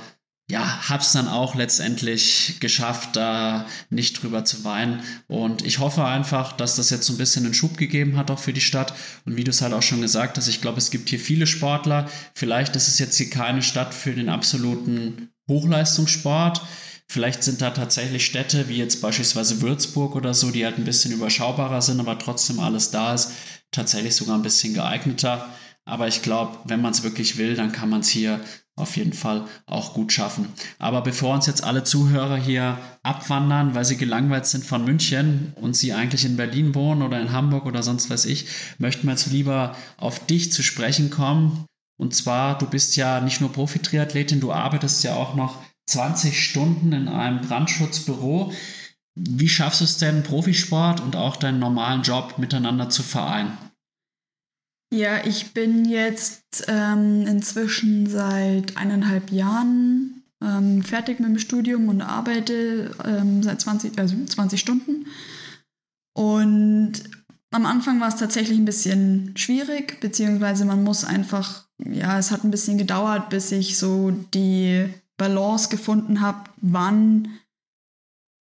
ja, hab's dann auch letztendlich geschafft, da nicht drüber zu weinen. Und ich hoffe einfach, dass das jetzt so ein bisschen einen Schub gegeben hat, auch für die Stadt. Und wie du es halt auch schon gesagt hast, ich glaube, es gibt hier viele Sportler. Vielleicht ist es jetzt hier keine Stadt für den absoluten Hochleistungssport. Vielleicht sind da tatsächlich Städte wie jetzt beispielsweise Würzburg oder so, die halt ein bisschen überschaubarer sind, aber trotzdem alles da ist, tatsächlich sogar ein bisschen geeigneter. Aber ich glaube, wenn man es wirklich will, dann kann man es hier auf jeden Fall auch gut schaffen. Aber bevor uns jetzt alle Zuhörer hier abwandern, weil sie gelangweilt sind von München und sie eigentlich in Berlin wohnen oder in Hamburg oder sonst was ich, möchten wir jetzt lieber auf dich zu sprechen kommen. Und zwar, du bist ja nicht nur Profi-Triathletin, du arbeitest ja auch noch 20 Stunden in einem Brandschutzbüro. Wie schaffst du es denn, Profisport und auch deinen normalen Job miteinander zu vereinen? Ja, ich bin jetzt ähm, inzwischen seit eineinhalb Jahren ähm, fertig mit dem Studium und arbeite ähm, seit 20, also 20 Stunden. Und am Anfang war es tatsächlich ein bisschen schwierig, beziehungsweise man muss einfach, ja, es hat ein bisschen gedauert, bis ich so die Balance gefunden habe, wann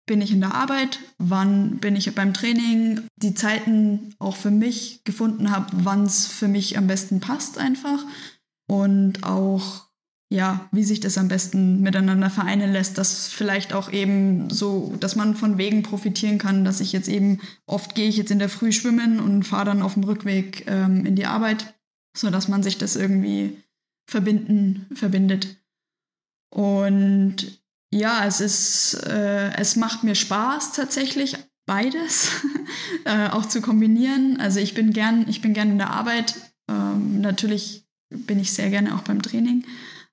bin ich in der Arbeit, wann bin ich beim Training, die Zeiten auch für mich gefunden habe, wann es für mich am besten passt einfach und auch ja, wie sich das am besten miteinander vereinen lässt, dass vielleicht auch eben so, dass man von Wegen profitieren kann, dass ich jetzt eben, oft gehe ich jetzt in der Früh schwimmen und fahre dann auf dem Rückweg ähm, in die Arbeit, sodass man sich das irgendwie verbinden, verbindet. Und ja, es ist, äh, es macht mir Spaß tatsächlich, beides äh, auch zu kombinieren. Also ich bin gern, ich bin gern in der Arbeit. Ähm, natürlich bin ich sehr gerne auch beim Training.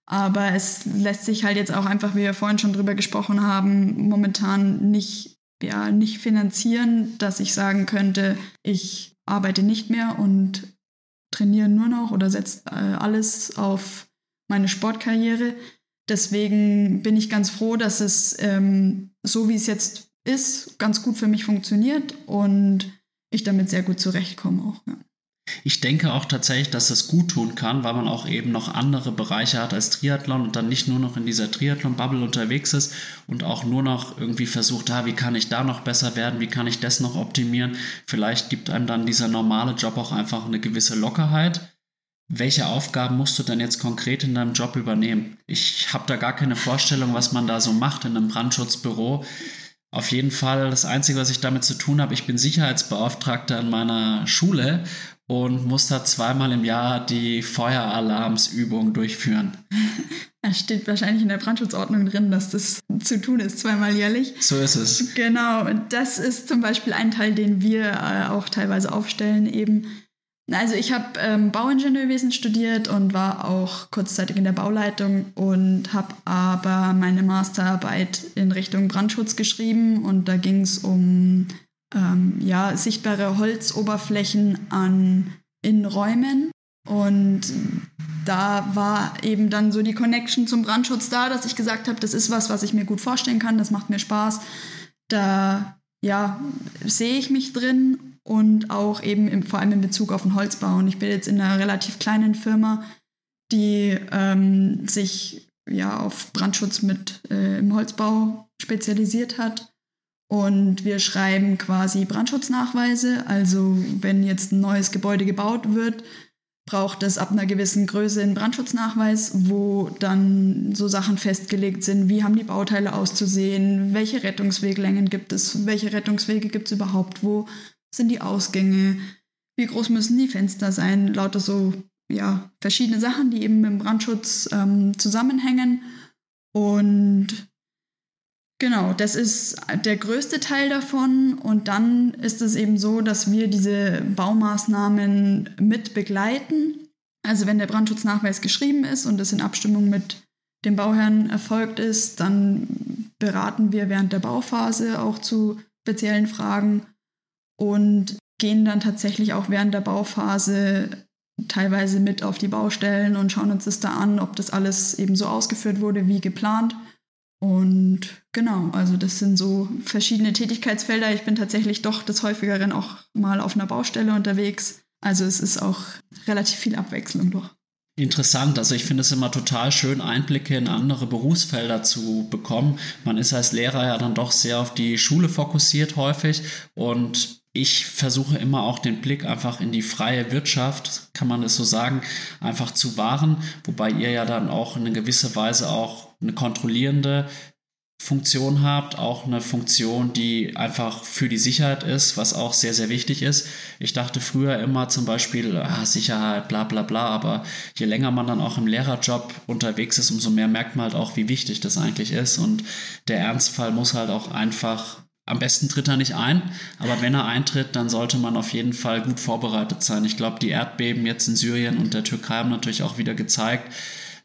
Aber es lässt sich halt jetzt auch einfach, wie wir vorhin schon drüber gesprochen haben, momentan nicht, ja, nicht finanzieren, dass ich sagen könnte, ich arbeite nicht mehr und trainiere nur noch oder setze äh, alles auf meine Sportkarriere. Deswegen bin ich ganz froh, dass es ähm, so wie es jetzt ist, ganz gut für mich funktioniert und ich damit sehr gut zurechtkomme auch. Ja. Ich denke auch tatsächlich, dass das gut tun kann, weil man auch eben noch andere Bereiche hat als Triathlon und dann nicht nur noch in dieser Triathlon-Bubble unterwegs ist und auch nur noch irgendwie versucht, ah, wie kann ich da noch besser werden, wie kann ich das noch optimieren. Vielleicht gibt einem dann dieser normale Job auch einfach eine gewisse Lockerheit welche Aufgaben musst du denn jetzt konkret in deinem Job übernehmen? Ich habe da gar keine Vorstellung, was man da so macht in einem Brandschutzbüro. Auf jeden Fall, das Einzige, was ich damit zu tun habe, ich bin Sicherheitsbeauftragter in meiner Schule und muss da zweimal im Jahr die Feueralarmsübung durchführen. Es steht wahrscheinlich in der Brandschutzordnung drin, dass das zu tun ist, zweimal jährlich. So ist es. Genau, und das ist zum Beispiel ein Teil, den wir äh, auch teilweise aufstellen, eben also ich habe ähm, Bauingenieurwesen studiert und war auch kurzzeitig in der Bauleitung und habe aber meine Masterarbeit in Richtung Brandschutz geschrieben und da ging es um ähm, ja, sichtbare Holzoberflächen an Innenräumen und da war eben dann so die Connection zum Brandschutz da, dass ich gesagt habe, das ist was, was ich mir gut vorstellen kann, das macht mir Spaß. Da ja, sehe ich mich drin und auch eben im, vor allem in Bezug auf den Holzbau. Und ich bin jetzt in einer relativ kleinen Firma, die ähm, sich ja auf Brandschutz mit äh, im Holzbau spezialisiert hat. Und wir schreiben quasi Brandschutznachweise. Also wenn jetzt ein neues Gebäude gebaut wird, braucht es ab einer gewissen Größe einen Brandschutznachweis, wo dann so Sachen festgelegt sind, wie haben die Bauteile auszusehen, welche Rettungsweglängen gibt es, welche Rettungswege gibt es überhaupt, wo sind die Ausgänge, wie groß müssen die Fenster sein, lauter so ja, verschiedene Sachen, die eben mit dem Brandschutz ähm, zusammenhängen. Und Genau, das ist der größte Teil davon. Und dann ist es eben so, dass wir diese Baumaßnahmen mit begleiten. Also wenn der Brandschutznachweis geschrieben ist und es in Abstimmung mit dem Bauherrn erfolgt ist, dann beraten wir während der Bauphase auch zu speziellen Fragen und gehen dann tatsächlich auch während der Bauphase teilweise mit auf die Baustellen und schauen uns das da an, ob das alles eben so ausgeführt wurde wie geplant. Und genau, also das sind so verschiedene Tätigkeitsfelder. Ich bin tatsächlich doch des häufigeren auch mal auf einer Baustelle unterwegs. Also es ist auch relativ viel Abwechslung doch. Interessant, also ich finde es immer total schön, Einblicke in andere Berufsfelder zu bekommen. Man ist als Lehrer ja dann doch sehr auf die Schule fokussiert häufig und ich versuche immer auch den Blick einfach in die freie Wirtschaft, kann man es so sagen, einfach zu wahren, wobei ihr ja dann auch in gewisser Weise auch eine kontrollierende Funktion habt, auch eine Funktion, die einfach für die Sicherheit ist, was auch sehr, sehr wichtig ist. Ich dachte früher immer zum Beispiel, ah, Sicherheit, bla bla bla, aber je länger man dann auch im Lehrerjob unterwegs ist, umso mehr merkt man halt auch, wie wichtig das eigentlich ist. Und der Ernstfall muss halt auch einfach am besten tritt er nicht ein, aber wenn er eintritt, dann sollte man auf jeden Fall gut vorbereitet sein. Ich glaube, die Erdbeben jetzt in Syrien und der Türkei haben natürlich auch wieder gezeigt,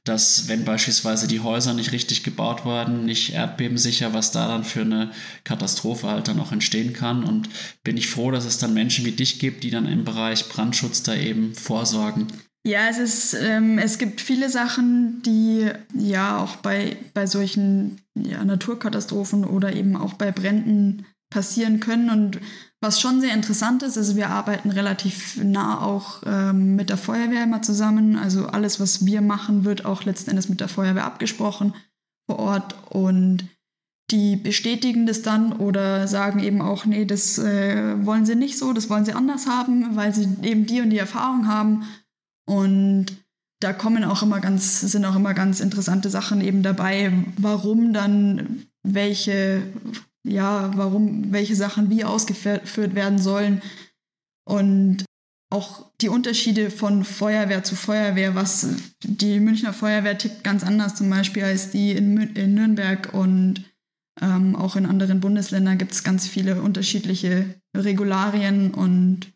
dass wenn beispielsweise die Häuser nicht richtig gebaut wurden, nicht erdbebensicher, was da dann für eine Katastrophe halt dann auch entstehen kann. Und bin ich froh, dass es dann Menschen wie dich gibt, die dann im Bereich Brandschutz da eben vorsorgen. Ja, es ist, ähm, es gibt viele Sachen, die ja auch bei, bei solchen ja, Naturkatastrophen oder eben auch bei Bränden passieren können. Und was schon sehr interessant ist, also wir arbeiten relativ nah auch ähm, mit der Feuerwehr immer zusammen. Also alles, was wir machen, wird auch letzten Endes mit der Feuerwehr abgesprochen vor Ort. Und die bestätigen das dann oder sagen eben auch, nee, das äh, wollen sie nicht so, das wollen sie anders haben, weil sie eben die und die Erfahrung haben. Und da kommen auch immer ganz, sind auch immer ganz interessante Sachen eben dabei, warum dann welche, ja, warum welche Sachen wie ausgeführt werden sollen. Und auch die Unterschiede von Feuerwehr zu Feuerwehr, was die Münchner Feuerwehr tickt ganz anders zum Beispiel als die in, in Nürnberg und ähm, auch in anderen Bundesländern gibt es ganz viele unterschiedliche Regularien und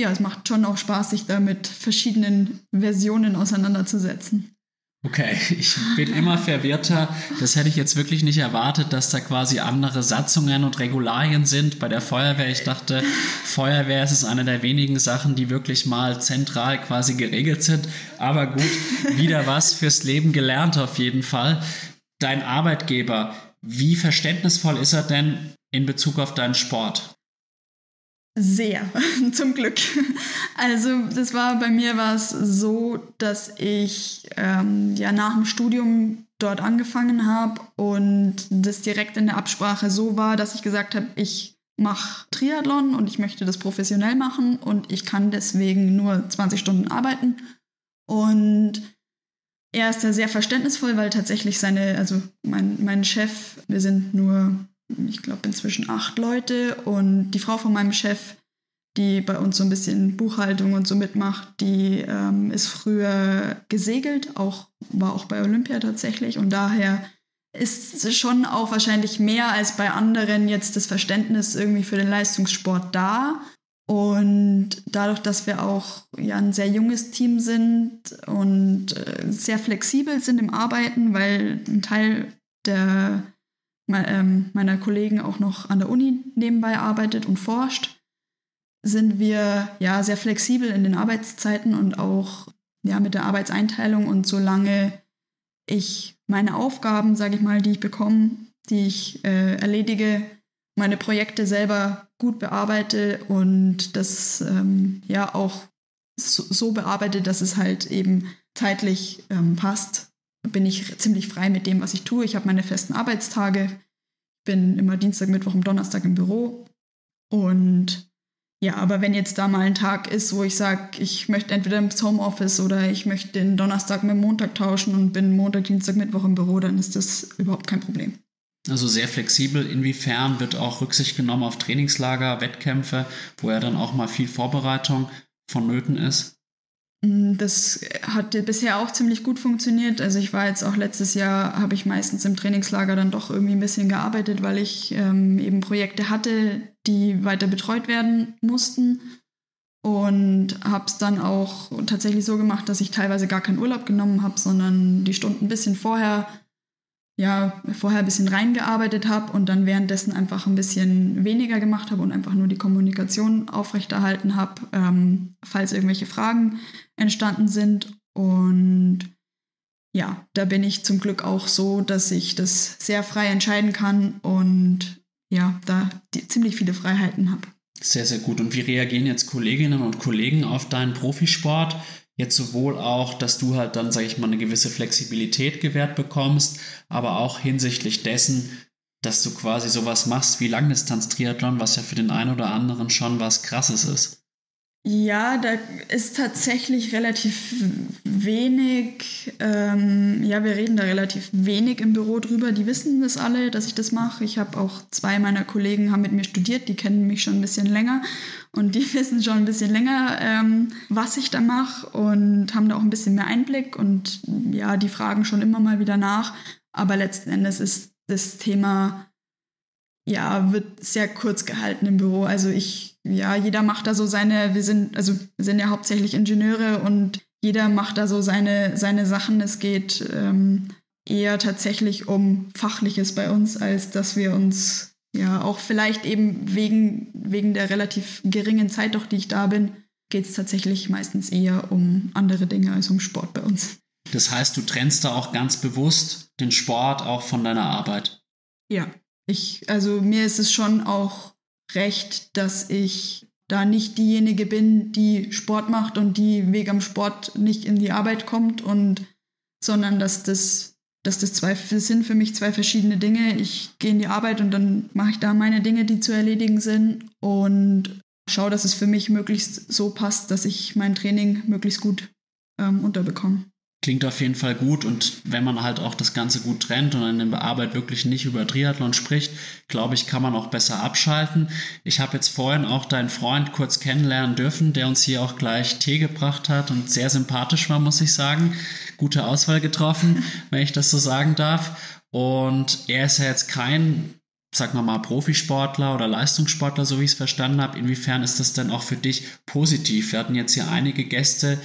ja, es macht schon auch Spaß, sich da mit verschiedenen Versionen auseinanderzusetzen. Okay, ich bin immer verwirrter. Das hätte ich jetzt wirklich nicht erwartet, dass da quasi andere Satzungen und Regularien sind bei der Feuerwehr. Ich dachte, Feuerwehr ist eine der wenigen Sachen, die wirklich mal zentral quasi geregelt sind. Aber gut, wieder was fürs Leben gelernt auf jeden Fall. Dein Arbeitgeber, wie verständnisvoll ist er denn in Bezug auf deinen Sport? Sehr, zum Glück. Also das war bei mir war es so, dass ich ähm, ja nach dem Studium dort angefangen habe und das direkt in der Absprache so war, dass ich gesagt habe, ich mache Triathlon und ich möchte das professionell machen und ich kann deswegen nur 20 Stunden arbeiten. Und er ist da sehr verständnisvoll, weil tatsächlich seine, also mein, mein Chef, wir sind nur ich glaube, inzwischen acht Leute. Und die Frau von meinem Chef, die bei uns so ein bisschen Buchhaltung und so mitmacht, die ähm, ist früher gesegelt, auch, war auch bei Olympia tatsächlich. Und daher ist schon auch wahrscheinlich mehr als bei anderen jetzt das Verständnis irgendwie für den Leistungssport da. Und dadurch, dass wir auch ja, ein sehr junges Team sind und äh, sehr flexibel sind im Arbeiten, weil ein Teil der meiner Kollegen auch noch an der Uni nebenbei arbeitet und forscht, sind wir ja sehr flexibel in den Arbeitszeiten und auch ja mit der Arbeitseinteilung. Und solange ich meine Aufgaben, sage ich mal, die ich bekomme, die ich äh, erledige, meine Projekte selber gut bearbeite und das ähm, ja auch so, so, bearbeite, dass es halt eben zeitlich ähm, passt, bin ich ziemlich frei mit dem, was ich tue. Ich habe meine festen Arbeitstage, bin immer Dienstag, Mittwoch und Donnerstag im Büro. Und ja, aber wenn jetzt da mal ein Tag ist, wo ich sage, ich möchte entweder ins Homeoffice oder ich möchte den Donnerstag mit dem Montag tauschen und bin Montag, Dienstag, Mittwoch im Büro, dann ist das überhaupt kein Problem. Also sehr flexibel. Inwiefern wird auch Rücksicht genommen auf Trainingslager, Wettkämpfe, wo ja dann auch mal viel Vorbereitung vonnöten ist? Mm, das hat bisher auch ziemlich gut funktioniert. Also ich war jetzt auch letztes Jahr, habe ich meistens im Trainingslager dann doch irgendwie ein bisschen gearbeitet, weil ich ähm, eben Projekte hatte, die weiter betreut werden mussten. Und habe es dann auch tatsächlich so gemacht, dass ich teilweise gar keinen Urlaub genommen habe, sondern die Stunden ein bisschen vorher ja, vorher ein bisschen reingearbeitet habe und dann währenddessen einfach ein bisschen weniger gemacht habe und einfach nur die Kommunikation aufrechterhalten habe, ähm, falls irgendwelche Fragen entstanden sind. Und ja, da bin ich zum Glück auch so, dass ich das sehr frei entscheiden kann und ja, da ziemlich viele Freiheiten habe. Sehr, sehr gut. Und wie reagieren jetzt Kolleginnen und Kollegen auf deinen Profisport? Jetzt sowohl auch, dass du halt dann, sage ich mal, eine gewisse Flexibilität gewährt bekommst, aber auch hinsichtlich dessen, dass du quasi sowas machst wie Langdistanz-Triathlon, was ja für den einen oder anderen schon was Krasses ist. Ja, da ist tatsächlich relativ wenig, ähm, ja, wir reden da relativ wenig im Büro drüber. Die wissen das alle, dass ich das mache. Ich habe auch zwei meiner Kollegen haben mit mir studiert, die kennen mich schon ein bisschen länger und die wissen schon ein bisschen länger, ähm, was ich da mache und haben da auch ein bisschen mehr Einblick und ja, die fragen schon immer mal wieder nach. Aber letzten Endes ist das Thema ja, wird sehr kurz gehalten im Büro. Also ich, ja, jeder macht da so seine, wir sind, also wir sind ja hauptsächlich Ingenieure und jeder macht da so seine, seine Sachen. Es geht ähm, eher tatsächlich um Fachliches bei uns, als dass wir uns ja auch vielleicht eben wegen, wegen der relativ geringen Zeit doch, die ich da bin, geht es tatsächlich meistens eher um andere Dinge als um Sport bei uns. Das heißt, du trennst da auch ganz bewusst den Sport auch von deiner Arbeit. Ja, ich, also mir ist es schon auch recht, dass ich da nicht diejenige bin, die Sport macht und die wegen am Sport nicht in die Arbeit kommt und sondern dass das, dass das zwei das sind für mich zwei verschiedene Dinge. Ich gehe in die Arbeit und dann mache ich da meine Dinge, die zu erledigen sind und schaue, dass es für mich möglichst so passt, dass ich mein Training möglichst gut ähm, unterbekomme. Klingt auf jeden Fall gut und wenn man halt auch das Ganze gut trennt und in der Arbeit wirklich nicht über Triathlon spricht, glaube ich, kann man auch besser abschalten. Ich habe jetzt vorhin auch deinen Freund kurz kennenlernen dürfen, der uns hier auch gleich Tee gebracht hat und sehr sympathisch war, muss ich sagen. Gute Auswahl getroffen, wenn ich das so sagen darf. Und er ist ja jetzt kein sagen wir mal, Profisportler oder Leistungssportler, so wie ich es verstanden habe. Inwiefern ist das denn auch für dich positiv? Wir hatten jetzt hier einige Gäste,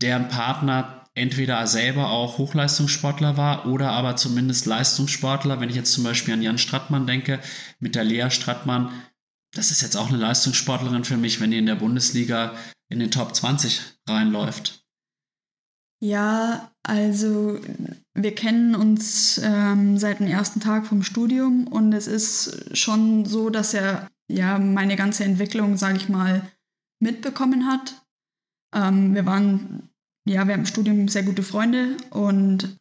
deren Partner entweder selber auch Hochleistungssportler war oder aber zumindest Leistungssportler. Wenn ich jetzt zum Beispiel an Jan Strattmann denke, mit der Lea Strattmann, das ist jetzt auch eine Leistungssportlerin für mich, wenn die in der Bundesliga in den Top 20 reinläuft. Ja, also wir kennen uns ähm, seit dem ersten Tag vom Studium und es ist schon so, dass er ja meine ganze Entwicklung, sage ich mal, mitbekommen hat. Ähm, wir waren ja, wir haben im Studium sehr gute Freunde und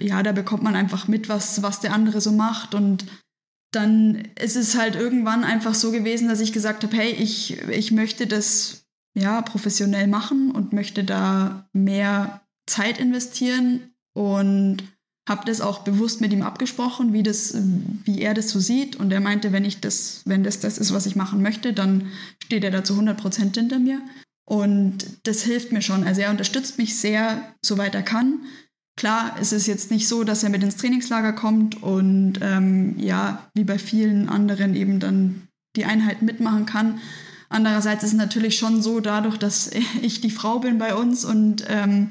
ja, da bekommt man einfach mit, was, was der andere so macht. Und dann ist es halt irgendwann einfach so gewesen, dass ich gesagt habe, hey, ich, ich möchte das ja professionell machen und möchte da mehr Zeit investieren und habe das auch bewusst mit ihm abgesprochen, wie, das, wie er das so sieht. Und er meinte, wenn ich das, wenn das das ist, was ich machen möchte, dann steht er da zu 100 Prozent hinter mir. Und das hilft mir schon. Also er unterstützt mich sehr, soweit er kann. Klar ist es jetzt nicht so, dass er mit ins Trainingslager kommt und ähm, ja, wie bei vielen anderen eben dann die Einheiten mitmachen kann. Andererseits ist es natürlich schon so, dadurch, dass ich die Frau bin bei uns und ähm,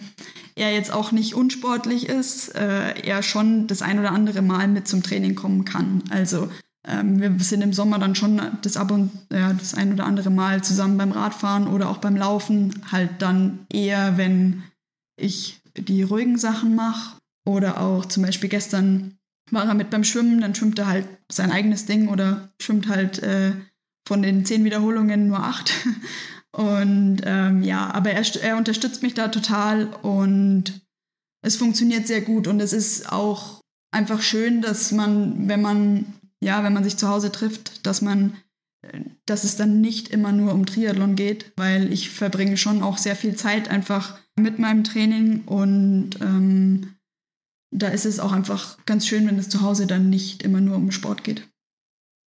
er jetzt auch nicht unsportlich ist, äh, er schon das ein oder andere Mal mit zum Training kommen kann. Also wir sind im Sommer dann schon das ab und ja, das ein oder andere Mal zusammen beim Radfahren oder auch beim Laufen. Halt dann eher, wenn ich die ruhigen Sachen mache. Oder auch zum Beispiel gestern war er mit beim Schwimmen, dann schwimmt er halt sein eigenes Ding oder schwimmt halt äh, von den zehn Wiederholungen nur acht. Und ähm, ja, aber er, er unterstützt mich da total und es funktioniert sehr gut. Und es ist auch einfach schön, dass man, wenn man ja, wenn man sich zu Hause trifft, dass man, dass es dann nicht immer nur um Triathlon geht, weil ich verbringe schon auch sehr viel Zeit einfach mit meinem Training und ähm, da ist es auch einfach ganz schön, wenn es zu Hause dann nicht immer nur um Sport geht.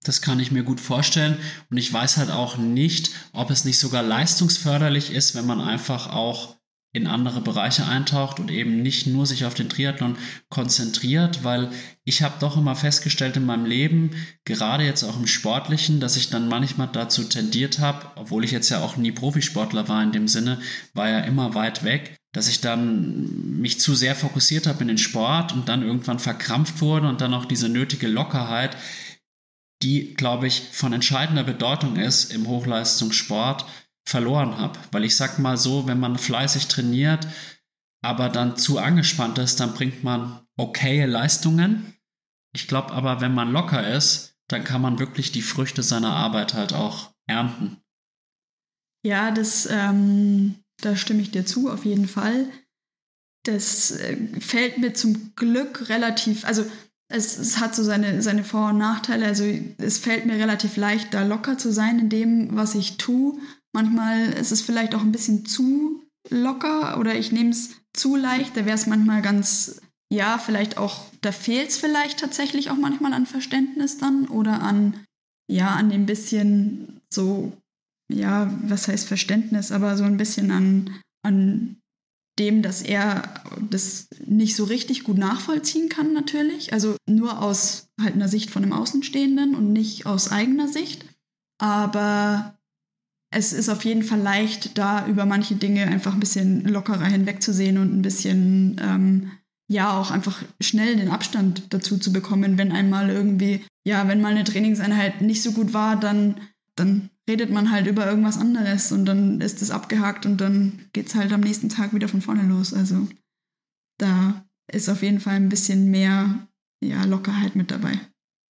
Das kann ich mir gut vorstellen. Und ich weiß halt auch nicht, ob es nicht sogar leistungsförderlich ist, wenn man einfach auch in andere Bereiche eintaucht und eben nicht nur sich auf den Triathlon konzentriert, weil ich habe doch immer festgestellt in meinem Leben, gerade jetzt auch im Sportlichen, dass ich dann manchmal dazu tendiert habe, obwohl ich jetzt ja auch nie Profisportler war in dem Sinne, war ja immer weit weg, dass ich dann mich zu sehr fokussiert habe in den Sport und dann irgendwann verkrampft wurde und dann auch diese nötige Lockerheit, die, glaube ich, von entscheidender Bedeutung ist im Hochleistungssport, verloren habe. Weil ich sag mal so, wenn man fleißig trainiert, aber dann zu angespannt ist, dann bringt man okaye Leistungen. Ich glaube aber, wenn man locker ist, dann kann man wirklich die Früchte seiner Arbeit halt auch ernten. Ja, das, ähm, da stimme ich dir zu, auf jeden Fall. Das äh, fällt mir zum Glück relativ, also es, es, hat so seine, seine Vor- und Nachteile. Also es fällt mir relativ leicht, da locker zu sein in dem, was ich tue. Manchmal ist es vielleicht auch ein bisschen zu locker oder ich nehme es zu leicht. Da wäre es manchmal ganz, ja, vielleicht auch, da fehlt es vielleicht tatsächlich auch manchmal an Verständnis dann oder an, ja, an dem bisschen so, ja, was heißt Verständnis, aber so ein bisschen an, an dem, dass er das nicht so richtig gut nachvollziehen kann natürlich. Also nur aus halt einer Sicht von einem Außenstehenden und nicht aus eigener Sicht. Aber es ist auf jeden Fall leicht, da über manche Dinge einfach ein bisschen lockerer hinwegzusehen und ein bisschen, ähm, ja, auch einfach schnell den Abstand dazu zu bekommen, wenn einmal irgendwie, ja, wenn mal eine Trainingseinheit nicht so gut war, dann, dann redet man halt über irgendwas anderes und dann ist es abgehakt und dann geht es halt am nächsten Tag wieder von vorne los. Also da ist auf jeden Fall ein bisschen mehr ja, Lockerheit mit dabei.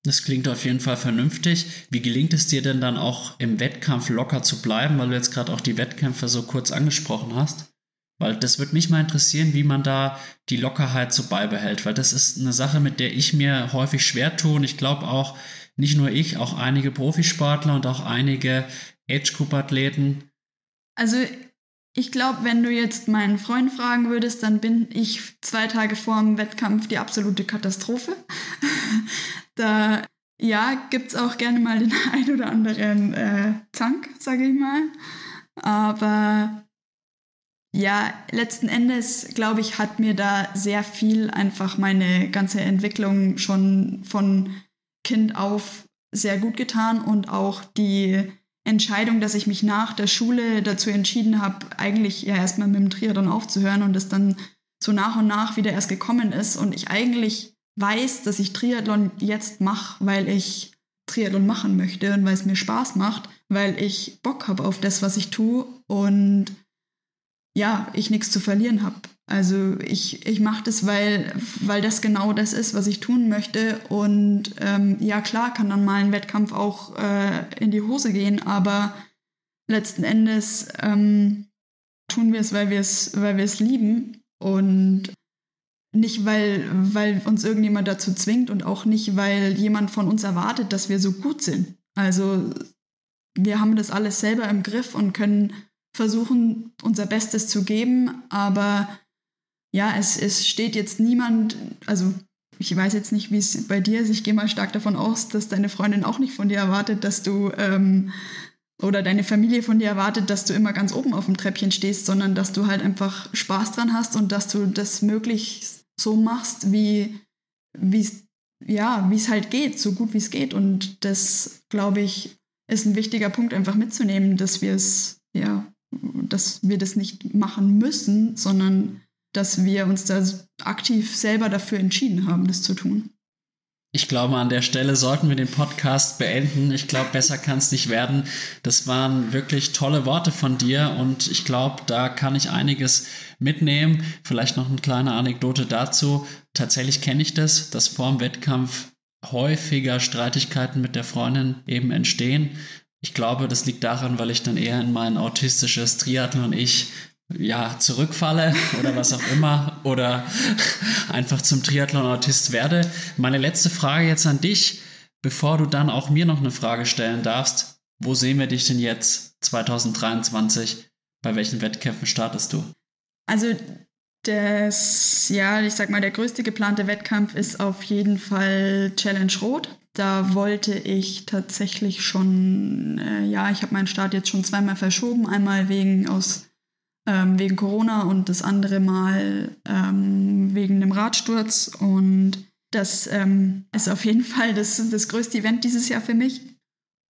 Das klingt auf jeden Fall vernünftig. Wie gelingt es dir denn dann auch im Wettkampf locker zu bleiben, weil du jetzt gerade auch die Wettkämpfe so kurz angesprochen hast? Weil das würde mich mal interessieren, wie man da die Lockerheit so beibehält, weil das ist eine Sache, mit der ich mir häufig schwer tue und ich glaube auch nicht nur ich, auch einige Profisportler und auch einige Age-Group-Athleten. Also ich glaube, wenn du jetzt meinen Freund fragen würdest, dann bin ich zwei Tage vor dem Wettkampf die absolute Katastrophe. da ja, gibt es auch gerne mal den ein oder anderen äh, Zank, sage ich mal. Aber ja, letzten Endes, glaube ich, hat mir da sehr viel einfach meine ganze Entwicklung schon von Kind auf sehr gut getan und auch die Entscheidung, dass ich mich nach der Schule dazu entschieden habe, eigentlich ja erstmal mit dem Triathlon aufzuhören und es dann so nach und nach wieder erst gekommen ist und ich eigentlich weiß, dass ich Triathlon jetzt mache, weil ich Triathlon machen möchte und weil es mir Spaß macht, weil ich Bock habe auf das, was ich tue und ja, ich nichts zu verlieren habe. Also ich, ich mache das, weil, weil das genau das ist, was ich tun möchte. Und ähm, ja, klar kann dann mal ein Wettkampf auch äh, in die Hose gehen, aber letzten Endes ähm, tun wir es, weil wir es, weil wir es lieben und nicht, weil, weil uns irgendjemand dazu zwingt und auch nicht, weil jemand von uns erwartet, dass wir so gut sind. Also wir haben das alles selber im Griff und können versuchen, unser Bestes zu geben, aber ja, es, es steht jetzt niemand, also ich weiß jetzt nicht, wie es bei dir ist. Ich gehe mal stark davon aus, dass deine Freundin auch nicht von dir erwartet, dass du ähm, oder deine Familie von dir erwartet, dass du immer ganz oben auf dem Treppchen stehst, sondern dass du halt einfach Spaß dran hast und dass du das möglichst so machst, wie es ja, wie es halt geht, so gut wie es geht. Und das, glaube ich, ist ein wichtiger Punkt, einfach mitzunehmen, dass wir es, ja, dass wir das nicht machen müssen, sondern dass wir uns da aktiv selber dafür entschieden haben, das zu tun. Ich glaube, an der Stelle sollten wir den Podcast beenden. Ich glaube, besser kann es nicht werden. Das waren wirklich tolle Worte von dir und ich glaube, da kann ich einiges mitnehmen. Vielleicht noch eine kleine Anekdote dazu. Tatsächlich kenne ich das, dass vor dem Wettkampf häufiger Streitigkeiten mit der Freundin eben entstehen. Ich glaube, das liegt daran, weil ich dann eher in mein autistisches Triathlon-Ich ja, zurückfalle oder was auch immer oder einfach zum Triathlon-Autist werde. Meine letzte Frage jetzt an dich, bevor du dann auch mir noch eine Frage stellen darfst. Wo sehen wir dich denn jetzt 2023? Bei welchen Wettkämpfen startest du? Also das, ja, ich sag mal, der größte geplante Wettkampf ist auf jeden Fall Challenge Rot. Da wollte ich tatsächlich schon, äh, ja, ich habe meinen Start jetzt schon zweimal verschoben. Einmal wegen aus ähm, wegen Corona und das andere Mal ähm, wegen dem Radsturz. Und das ähm, ist auf jeden Fall das, das größte Event dieses Jahr für mich.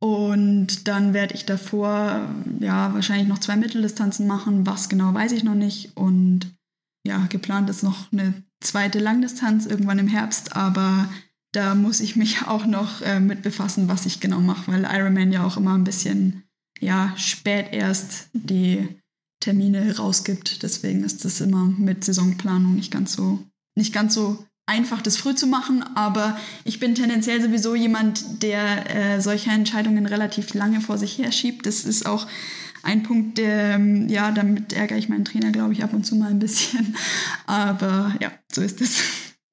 Und dann werde ich davor ja wahrscheinlich noch zwei Mitteldistanzen machen. Was genau weiß ich noch nicht. Und ja, geplant ist noch eine zweite Langdistanz irgendwann im Herbst, aber da muss ich mich auch noch äh, mit befassen, was ich genau mache, weil Ironman ja auch immer ein bisschen ja, spät erst die Termine rausgibt. Deswegen ist das immer mit Saisonplanung nicht ganz so, nicht ganz so einfach, das früh zu machen. Aber ich bin tendenziell sowieso jemand, der äh, solche Entscheidungen relativ lange vor sich her schiebt. Das ist auch ein Punkt, der, ähm, ja, damit ärgere ich meinen Trainer, glaube ich, ab und zu mal ein bisschen. Aber ja, so ist es.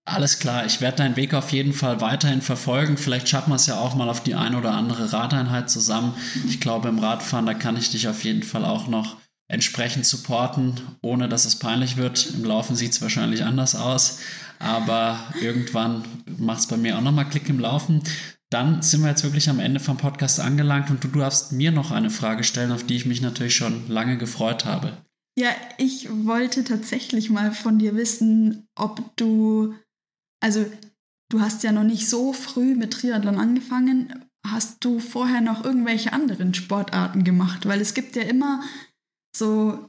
Alles klar, ich werde deinen Weg auf jeden Fall weiterhin verfolgen. Vielleicht schaffen wir es ja auch mal auf die eine oder andere Radeinheit zusammen. Ich glaube, im Radfahren, da kann ich dich auf jeden Fall auch noch entsprechend supporten, ohne dass es peinlich wird. Im Laufen sieht es wahrscheinlich anders aus, aber irgendwann macht es bei mir auch nochmal Klick im Laufen. Dann sind wir jetzt wirklich am Ende vom Podcast angelangt und du darfst mir noch eine Frage stellen, auf die ich mich natürlich schon lange gefreut habe. Ja, ich wollte tatsächlich mal von dir wissen, ob du, also du hast ja noch nicht so früh mit Triathlon angefangen. Hast du vorher noch irgendwelche anderen Sportarten gemacht? Weil es gibt ja immer so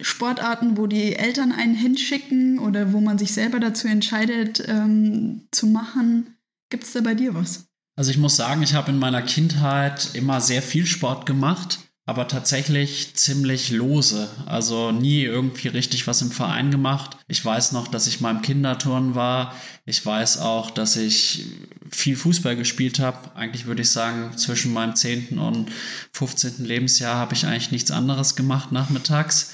Sportarten, wo die Eltern einen hinschicken oder wo man sich selber dazu entscheidet ähm, zu machen. Gibt es da bei dir was? Also ich muss sagen, ich habe in meiner Kindheit immer sehr viel Sport gemacht, aber tatsächlich ziemlich lose. Also nie irgendwie richtig was im Verein gemacht. Ich weiß noch, dass ich mal im Kinderturnen war. Ich weiß auch, dass ich viel Fußball gespielt habe. Eigentlich würde ich sagen, zwischen meinem 10. und 15. Lebensjahr habe ich eigentlich nichts anderes gemacht nachmittags.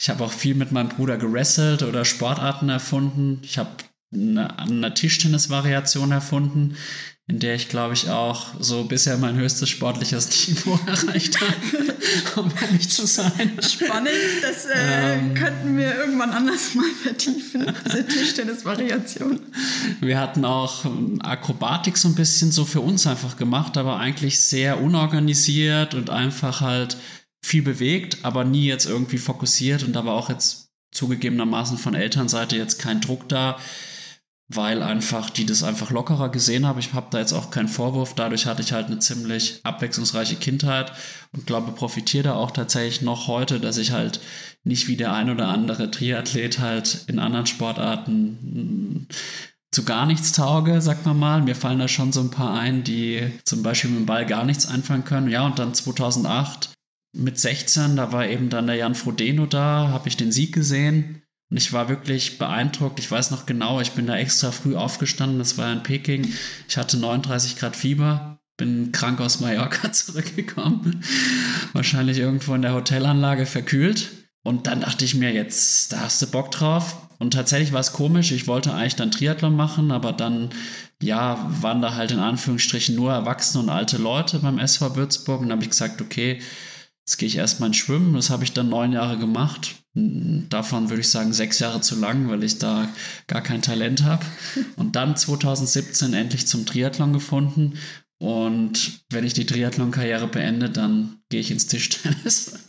Ich habe auch viel mit meinem Bruder gewrestelt oder Sportarten erfunden. Ich habe eine, eine Tischtennis-Variation erfunden, in der ich, glaube ich, auch so bisher mein höchstes sportliches Niveau erreicht habe, um ehrlich zu sein. Spannend, das äh, ähm, könnten wir irgendwann anders mal vertiefen, diese Tischtennis-Variation. Wir hatten auch Akrobatik so ein bisschen so für uns einfach gemacht, aber eigentlich sehr unorganisiert und einfach halt viel bewegt, aber nie jetzt irgendwie fokussiert und da war auch jetzt zugegebenermaßen von Elternseite jetzt kein Druck da weil einfach die das einfach lockerer gesehen haben. Ich habe da jetzt auch keinen Vorwurf. Dadurch hatte ich halt eine ziemlich abwechslungsreiche Kindheit und glaube, profitiere da auch tatsächlich noch heute, dass ich halt nicht wie der ein oder andere Triathlet halt in anderen Sportarten mm, zu gar nichts tauge, sagt man mal. Mir fallen da schon so ein paar ein, die zum Beispiel mit dem Ball gar nichts anfangen können. Ja, und dann 2008 mit 16, da war eben dann der Jan Frodeno da, habe ich den Sieg gesehen ich war wirklich beeindruckt. Ich weiß noch genau, ich bin da extra früh aufgestanden. Das war in Peking. Ich hatte 39 Grad Fieber, bin krank aus Mallorca zurückgekommen. Wahrscheinlich irgendwo in der Hotelanlage verkühlt. Und dann dachte ich mir, jetzt, da hast du Bock drauf. Und tatsächlich war es komisch. Ich wollte eigentlich dann Triathlon machen, aber dann, ja, waren da halt in Anführungsstrichen nur Erwachsene und alte Leute beim SV Würzburg. Und dann habe ich gesagt, okay, jetzt gehe ich erstmal ins Schwimmen. Das habe ich dann neun Jahre gemacht. Davon würde ich sagen sechs Jahre zu lang, weil ich da gar kein Talent habe. Und dann 2017 endlich zum Triathlon gefunden. Und wenn ich die Triathlon-Karriere beende, dann gehe ich ins Tischtennis.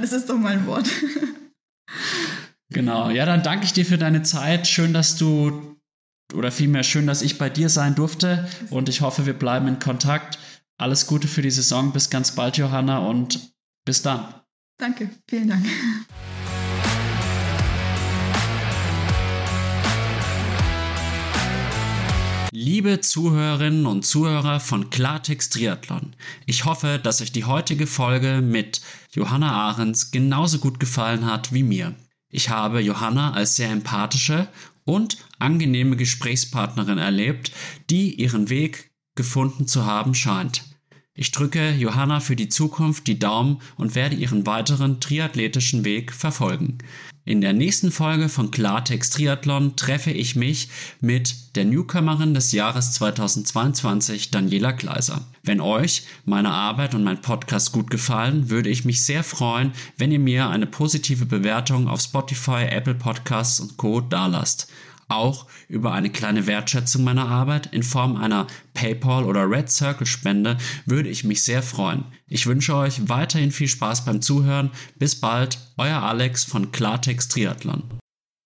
Das ist doch mein Wort. Genau, ja, dann danke ich dir für deine Zeit. Schön, dass du, oder vielmehr schön, dass ich bei dir sein durfte. Und ich hoffe, wir bleiben in Kontakt. Alles Gute für die Saison. Bis ganz bald, Johanna, und bis dann. Danke, vielen Dank. Liebe Zuhörerinnen und Zuhörer von Klartext Triathlon, ich hoffe, dass euch die heutige Folge mit Johanna Ahrens genauso gut gefallen hat wie mir. Ich habe Johanna als sehr empathische und angenehme Gesprächspartnerin erlebt, die ihren Weg gefunden zu haben scheint. Ich drücke Johanna für die Zukunft die Daumen und werde ihren weiteren triathletischen Weg verfolgen. In der nächsten Folge von Klartext Triathlon treffe ich mich mit der Newcomerin des Jahres 2022, Daniela Kleiser. Wenn euch meine Arbeit und mein Podcast gut gefallen, würde ich mich sehr freuen, wenn ihr mir eine positive Bewertung auf Spotify, Apple Podcasts und Co. dalasst. Auch über eine kleine Wertschätzung meiner Arbeit in Form einer PayPal oder Red Circle Spende würde ich mich sehr freuen. Ich wünsche euch weiterhin viel Spaß beim Zuhören. Bis bald, euer Alex von Klartext Triathlon.